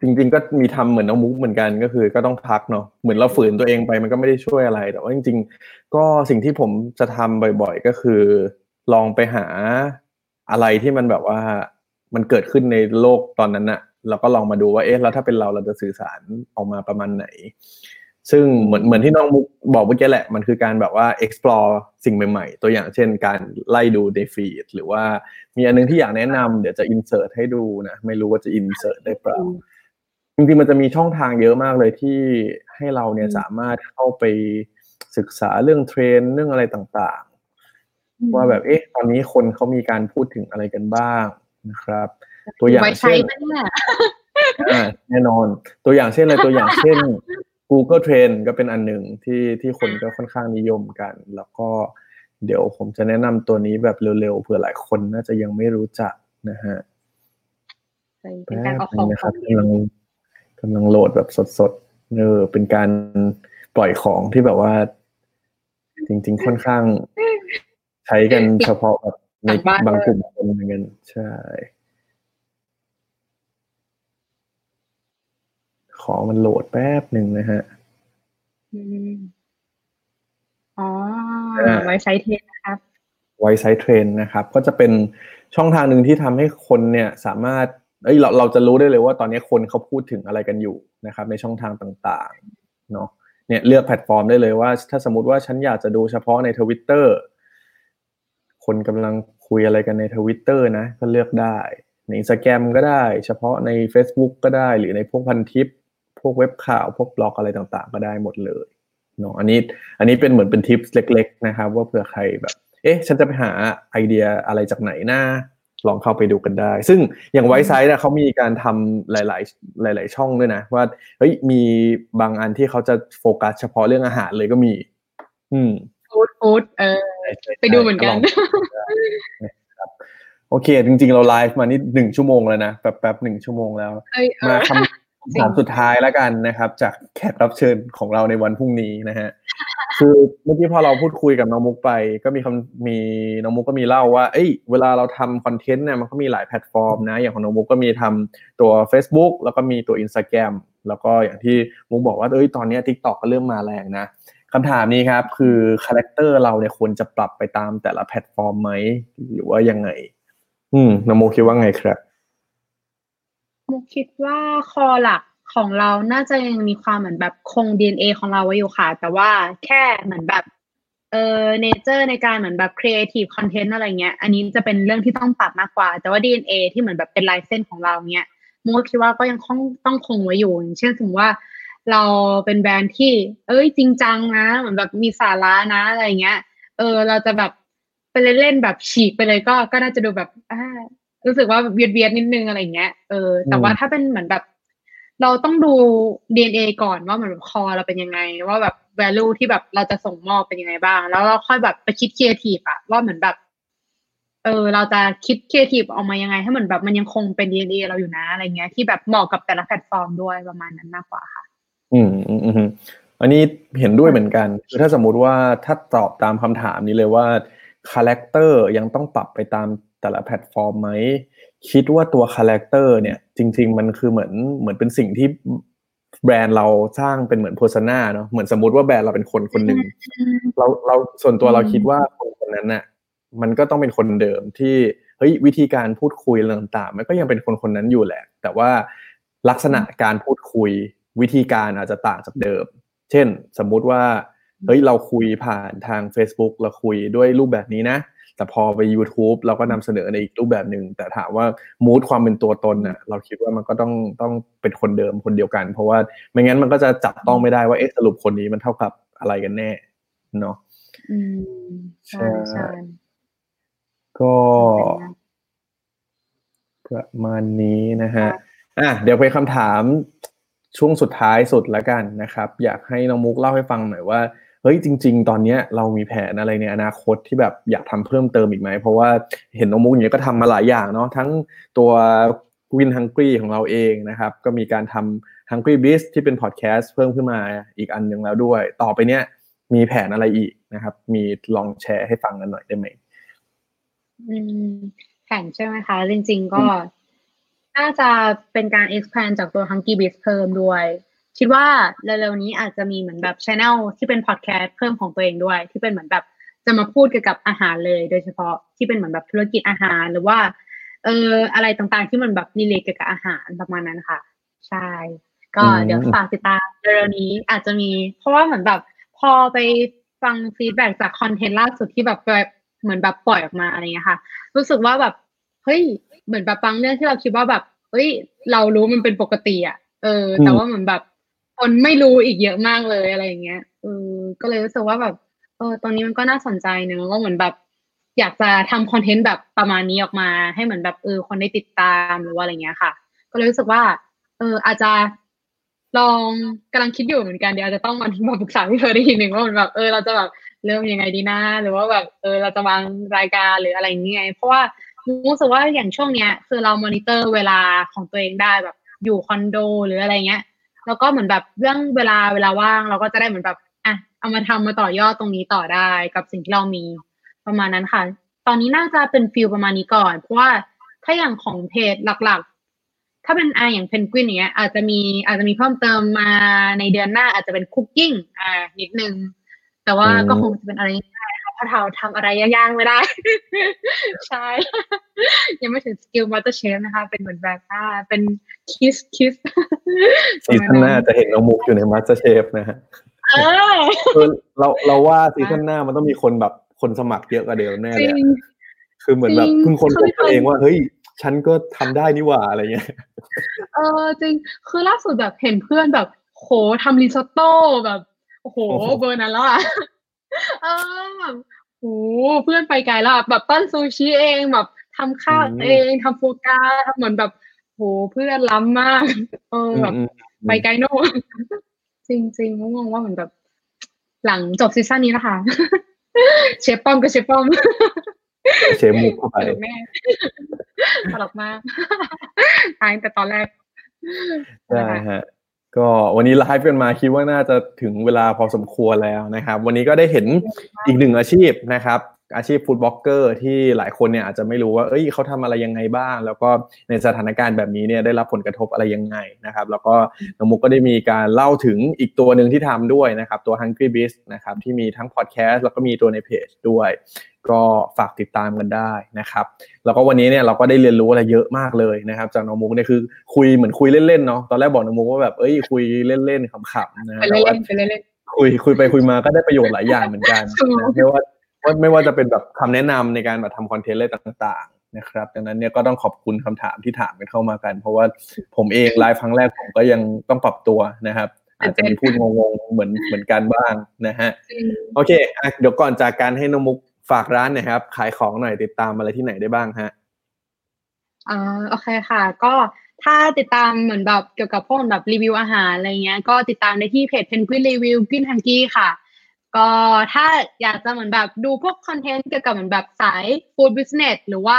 จริง ๆ ก็มีทำเหมือนน้องมุกเหมือนกันก็คือ ก็ต้องพักเนาะเหมือนเราฝืนตัวเองไปมันก็ไม่ได้ช่วยอะไรแต่ว่าจริง ๆ ก็สิ่งที่ผมจะทำบ่อย ๆ ก็คือ ลองไปหาอะไรที่มันแบบว่ามันเกิดขึ้นในโลกตอนนั้นอะแล้วก็ลองมาดูว่าเอ๊ะแล้วถ้าเป็นเราเราจะสื่อสารออกมาประมาณไหน ซึ่งเหมือนเหมือนที่น้องมุกบอกเมื่อกี้แหละ มันคือการแบบว่า explore สิ่งใหม่ๆ ตัวอย่างเช่น การไล่ดูในฟีดหรือว่ามีอันนึงที่อยากแนะนำเดี๋ยวจะ insert ให้ดูนะ ไม่รู้ว่าจะ insert ได้เปล่าจริงๆมันจะมีช่องทางเยอะมากเลยที่ให้เราเนี่ยอืมสามารถเข้าไปศึกษาเรื่องเทรนด์เรื่องอะไรต่างๆ ว่าแบบเอ๊ะ ตอนนี้คนเขามีการพูดถึงอะไรกันบ้างนะครับ ตัวอย่างไว้ใช้เช่นปะเนี่ยอ่าแน่นอน ตัวอย่างเช่นอะไรตัวอย่างเช่น Google Trend ก็เป็นอันหนึ่งที่ที่คนก็ค่อนข้างนิยมกัน แล้วก็เดี๋ยวผมจะแนะนำตัวนี้แบบเร็วๆเผื่อหลายคนน่าจะยังไม่รู้จักนะฮะเป็นการเอาขแป๊อบงนึงนะคขรัอบงกำลังกำลังโหลดแบบสดๆเออเป็นการปล่อยของที่แบบว่า จริง ๆ ค่อนข้าง ใช้กันเฉพาะแบบในบางกลุ่มคนเหมือนกันใช่ ขอมันโหลดแป๊บหนึ่งนะฮะอืมอ๋ออ่าไว้ใช้เทสนะครับไวไซต์เทรนนะครับ ก็จะเป็นช่องทางหนึ่งที่ทำให้คนเนี่ยสามารถเอ้ยเราเราจะรู้ได้เลยว่าตอนนี้คนเขาพูดถึงอะไรกันอยู่นะครับ ในช่องทางต่างๆเนาะเนี่ยเลือกแพลตฟอร์มได้เลยว่า ถ้าสมมติว่าฉันอยากจะดูเฉพาะในทวิตเตอร์คนกำลังคุยอะไรกันในทวิตเตอร์นะ ก็เลือกได้ในอินสตาแกรมก็ได้ เฉพาะใน Facebook ก็ได้หรือในพวกพันทิป พวกเว็บข่าวพวกบล็อกอะไรต่างๆ ก็ได้หมดเลยเนาะอันนี้อันนี้เป็นเหมือนเป็นทิปเล็ก ๆ นะครับ ว่าเผื่อใครแบบ เอ๊ะ ฉันจะไปหาไอเดียอะไรจากไหนนะลองเข้าไปดูกันได้ ซึ่งอย่างไวซ์ไซด์นะเขามีการทำหลาย ๆ หลาย ๆ ช่องด้วยนะ ว่าเฮ้ยมีบางอันที่เขาจะโฟกัสเฉพาะเรื่องอาหารเลยก็มี อืมฟูดฟูดเออใช่ใช่ไปดูเหมือนกันลงได้นะครับโอเค จริง ๆ เราไลฟ์มานี่หนึ่งชั่วโมงแล้วนะแป๊บๆหนึ่งชั่วโมงแล้วเอ้ยเอมาอคำ ถามสุดท้ายแล้วกันนะครับ จากแขกรับเชิญของเราในวันพรุ่งนี้นะฮะคือเมื่อกี้พอเราพูดคุยกับน้องมุกไปก็มีคำมีน้องมุกก็มีเล่าว่า เอ้ยเวลาเราทำคอนเทนต์เนี่ยมันก็มีหลายแพลตฟอร์มนะ อย่างของน้องมุกก็มีทำตัว Facebook แล้วก็มีตัว Instagram แล้วก็อย่างที่มุกบอกว่าเอ้ยตอนเนี้ย TikTok ก็เริ่มมาแรงนะคำถามนี้ครับ คือคาแรคเตอร์เราเนี่ยควรจะปรับไปตามแต่ละแพลตฟอร์มไหมหรือว่ายังไง อืมน้องมุกคิดว่าไงครับ มุกคิดว่า core หลักของเราน่าจะยังมีความเหมือนแบบคง DNA ของเราไว้อยู่ค่ะ แต่ว่าแค่เหมือนแบบเออเนเจอร์ในการเหมือนแบบ creative content อะไรเงี้ย อันนี้จะเป็นเรื่องที่ต้องปรับมากกว่า แต่ว่า DNA ที่เหมือนแบบเป็นลายเส้นของเราเนี้ยมุกคิดว่าก็ยังต้องต้องคงไว้อยู่อย่างเช่นสมมติว่าเราเป็นแบรนด์ที่ เอ้ยจริงจังนะเหมือนแบบมีสาระนะอะไรเงี้ย เออเราจะแบบไปเล่นๆแบบฉีกไปเลยก็ก็น่าจะดูแบบอ่า รู้สึกว่าเวียดเวียดๆนิดนึงอะไรเงี้ยเออแต่ว่าถ้าเป็นเหมือนแบบ เราต้องดู DNA ก่อนว่าเหมือน core เราเป็นยังไง ว่าแบบ value ที่แบบเราจะส่งมอบเป็นยังไงบ้าง แล้วเราค่อยแบบไปคิด creative อะว่าเหมือนแบบ เออ เราจะคิด creative ออกมายังไง ให้เหมือนแบบมันยังคงเป็น DNA เราอยู่นะอะไรเงี้ย ที่แบบเหมาะกับแต่ละแพลตฟอร์มด้วยประมาณนั้นมากกว่าค่ะ อืมอืมอืมอันนี้เห็นด้วยเหมือนกันคือถ้าสมมุติว่าถ้าตอบตามคำถามนี้เลยว่าคาแรคเตอร์ยังต้องปรับไปตาม แต่ละแพลตฟอร์มไหมคิดว่าตัวคาแรคเตอร์เนี่ย จริง ๆ มันคือเหมือนเหมือนเป็นสิ่งที่แบรนด์เราสร้างเป็นเหมือนโ e ส n a เนาะเหมือนสมมติว่าแบรนด์เราเป็นคนคนหนึ่งเราเราส่วนตัวอืมเราคิดว่าคนคนนั้นน่ะมันก็ต้องเป็นคนเดิมที่เฮ้ยวิธีการพูดคุยอะไรต่างๆ มันก็ยังเป็นคนคนนั้นอยู่แหละ แต่ว่าลักษณะการพูดคุยวิธีการอาจจะต่างจากเดิม เช่น สมมุติว่าเฮ้ยเราคุยผ่านทาง Facebook เราคุยด้วยรูปแบบนี้นะ แต่พอไป YouTube เราก็นำเสนอในอีกรูปแบบหนึ่งแต่ถามว่ามูดความเป็นตัวตนน่ะเราคิดว่ามันก็ต้องต้องเป็นคนเดิมคนเดียวกัน เพราะว่าไม่งั้นมันก็จะจับต้องไม่ได้ว่าเอ๊ะสรุปคนนี้มันเท่ากับอะไรกันแน่เนาะอืมใช่ใช่ก็ประมาณนี้นะฮะอะเดี๋ยวไปคำถามช่วงสุดท้ายสุดแล้วกันนะครับ อยากให้น้องมุกเล่าให้ฟังหน่อยว่า เฮ้ยจริง ๆ ตอนเนี้ยเรามีแผนอะไรในอนาคตที่แบบอยากทำเพิ่มเติมอีกไหม เพราะว่าเห็นน้องมุกอย่างเงี้ยก็ทำมาหลายอย่างเนาะทั้งตัววินฮังก r ีของเราเองนะครับ ก็มีการทำ Hungry Beast ที่เป็นพอดแคสต์เพิ่มขึ้นมาอีกอันหนึ่งแล้วด้วย ต่อไปเนี้ยมีแผนอะไรอีกนะครับ มีลองแชร์ให้ฟังกันหน่อยได้ไหมอืมแผแข่งใช่ไหมคะ จริง ๆ ก็น่าจะเป็นการ expand จากตัว Hunky b e a s เพิ่มด้วย คิดว่าเร็วๆนี้อาจจะมีเหมือนแบบช anel ที่เป็น podcast เพิ่มของตัวเองด้วย ที่เป็นเหมือนแบบจะมาพูดเกี่ยวกับอาหารเลยโดยเฉพาะที่เป็นเหมือนแบบธุรกิจอาหารหรือว่า เอออะไรต่างๆที่มันแบบ relate เกี่ยวกับอาหารประมาณนั้นค่ะ ใช่ ก็อืมเดี๋ยวฝากติดตามเร็วๆนี้อาจจะมี เพราะว่าเหมือนแบบพอไปฟัง feedback จากคอนเทนต์ล่าสุดที่แบบแบบเหมือนแบบปล่อยออกมาอะไรเงี้ยค่ะ รู้สึกว่าแบบเฮ้ยเหมือนแบบบางเรื่องที่เราคิดว่าแบบเฮ้ย เรารู้มันเป็นปกติอะเออ แต่ว่าเหมือนแบบ คนไม่รู้อีกเยอะมากเลยอะไรอย่างเงี้ยเออก็เลยรู้สึกว่าแบบเออตอนนี้มันก็น่าสนใจเนอะว่าเหมือนแบบ อยากจะทำคอนเทนต์แบบประมาณนี้ออกมา ให้เหมือนแบบเออคนได้ติดตามหรือว่าอะไรเงี้ยค่ะ ก็เลยรู้สึกว่า เอออาจจะลองกำลังคิดอยู่เหมือนกันเดี๋ยวจะต้องมามาปรึกษาพี่เพิร์ดอีกทีหนึ่งว่ามันแบบเออเราจะแบบเริ่มยังไงดีนะหรือว่าแบบเออเราจะวางรายการหรืออะไรอย่างเงี้ยเพราะว่ารู้สึกว่าอย่างช่วงเนี้ย คือเรามอนิเตอร์เวลาของตัวเองได้แบบอยู่คอนโด หรืออะไรเงี้ย แล้วก็เหมือนแบบเรื่องเวลาเวลาว่างเราก็จะได้เหมือนแบบอะเอามาทำมาต่อยอดตรงนี้ต่อได้กับสิ่งที่เรามีประมาณนั้นค่ะ ตอนนี้น่าจะเป็น feel ประมาณนี้ก่อน เพราะว่าถ้าอย่างของเพจหลักๆ ถ้าเป็นอ่าอย่างเพนกวินอย่างเงี้ยอาจจะมีอาจจะมีเพิ่มเติมมาในเดือนหน้าอาจจะเป็น cookingอ่านิดนึง แต่ว่าก็คงจะเป็นอะไร เพราะเราทำอะไรยากๆไม่ได้ ใช่ ยังไม่ถึง skill MasterChef นะคะ เป็นเหมือนแบบอ่าเป็น kids kidsซีซั่นหน้าจะเห็นน้องมุกอยู่ใน MasterChef นะฮะเออคือเราเราว่าซีซั่นหน้ามันต้องมีคนแบบคนสมัครเยอะกว่าเดิมแน่จเลยริอะงคือเหมือนแบบจริงเพิ่งคนพบคือตัวเองว่าเฮ้ยฉันก็ทำได้นี่หว่าอะไรเงี้ย เออจริง คือล่าสุดแบบเห็นเพื่อนแบบโหทำริซอตโต้แบบโอ้โหโอ้โห เบอร์นั้นแล้วอะ เออแบบโหเพื่อนไปไกลแล้วอะแบบปั้นซูชิเองแบบทำข้าวเองทำโฟกาทำเหมือนแบบโหเพื่อนล้ำมาก เออแบบอืมไปไกลโน่จริงจริงๆงงว่าเหมือนแบบ หลังจบซีซั่นนี้นะคะ เชฟป้อมกับเชฟป้อมๆเชฟมุกเข้าไปตลกแม่ตลกมากตายตั้งแต่ตอนแรกได้ฮะ ก็วันนี้ไลฟ์กันมาคิดว่าน่าจะถึงเวลาพอสมควรแล้วนะครับ วันนี้ก็ได้เห็นอีกหนึ่งอาชีพนะครับ อาชีพฟู้ดบล็อกเกอร์ที่หลายคนเนี่ยอาจจะไม่รู้ว่าเอ้ยเขาทำอะไรยังไงบ้าง แล้วก็ในสถานการณ์แบบนี้เนี่ยได้รับผลกระทบอะไรยังไงนะครับ แล้วก็น้องมุกก็ได้มีการเล่าถึงอีกตัวหนึ่งที่ทำด้วยนะครับ ตัว Hungry Beast นะครับที่มีทั้งพอดแคสต์แล้วก็มีตัวในเพจด้วย ก็ฝากติดตามกันได้นะครับ แล้วก็วันนี้เนี่ยเราก็ได้เรียนรู้อะไรเยอะมากเลยนะครับ จากน้องมุกเนี่ยคือคุยเหมือนคุยเล่นๆเนาะตอนแรกบอกน้องมุกว่าแบบเอ้ยคุยเล่นๆขำๆนะไปแต่เล่ว่านๆไปเล่นคุยคุยไปคุยมาก็ได้ประโยชน์หลายอย่างเหมือนกันถูกนะไม่ว่าว่าไม่ว่าจะเป็นแบบคำแนะนำในการแบบทำคอนเทนต์อะไรต่างๆนะครับดังนั้นเนี่ยก็ต้องขอบคุณคำถามที่ถามกันเข้ามากัน เพราะว่าผมเองไลฟ์ครั้งแรกผมก็ยังต้องปรับตัวนะครับอาจจะมีพูดงงๆเหมือนเหมือนกันบ้างนะฮะๆจริงโอเคอะเดี๋ยวก่อนจากการให้น้องมุก ฝากร้านนะครับ ขายของหน่อยติดตามอะไรที่ไหนได้บ้างฮะอ่าโอเคค่ะ ก็ถ้าติดตามเหมือนแบบเกี่ยวกับพวกแบบรีวิวอาหารอะไรเงี้ย ก็ติดตามได้ที่เพจเพนกวินรีวิวกินทันกี้ค่ะ ก็ถ้าอยากจะเหมือนแบบดูพวกคอนเทนต์เกี่ยวกับเหมือนแบบสาย food business หรือว่า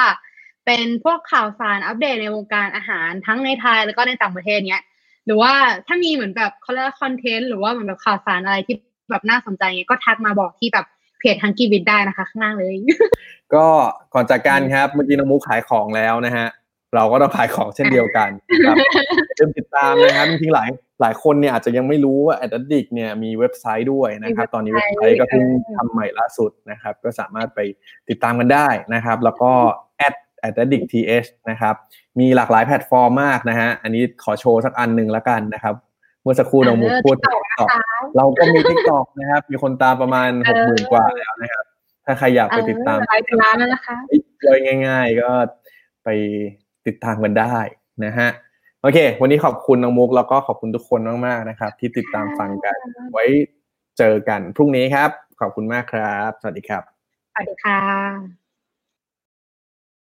เป็นพวกข่าวสารอัปเดตในวงการอาหารทั้งในไทยแล้วก็ในต่างประเทศเนี้ย หรือว่าถ้ามีเหมือนแบบเขาเรียกคอนเทนต์หรือว่าเหมือนแบบข่าวสารอะไรที่แบบน่าสนใจเงี้ยก็ทักมาบอกที่แบบ เพจฮังกี้บิดได้นะคะ ข้างล่างเลย ก็ก่อนจากการครับเมื่อกี้น้องมุกขายของแล้วนะฮะ เราก็ต้องขายของเช่นเดียวกันนะครับเริ่มติดตามนะครับจริงๆหลายหลายคนเนี่ยอาจจะยังไม่รู้ว่า a d d i c t เนี่ยมีเว็บไซต์ด้วยนะครับ ตอนนี้เว็บไซต์ก็เพิ่งทำใหม่ล่าสุดนะครับ ก็สามารถไปติดตามกันได้นะครับ แล้วก็ at a d d i c t th นะครับ มีหลากหลายแพลตฟอร์มมากนะฮะอันนี้ขอโชว์สักอันหนึ่งแล้วกันนะครับ เมื่อสักครู่น้องมุกพูดถึง TikTok เราก็มี TikTok นะครับ มีคนตามประมาณหกหมื่นกว่าแล้วนะครับ ถ้าใครอยากไปติดตามเออไลไลก์เป็นล้านแล้วนะคะย่อยง่าย ๆ ก็ไปติดตามกันได้นะฮะโอเค วันนี้ขอบคุณน้องมุกแล้วก็ขอบคุณทุกคนมากๆนะครับ ที่ติดตามฟังกัน ไว้เจอกันพรุ่งนี้ครับ ขอบคุณมากครับ สวัสดีครับ สวัสดีค่ะ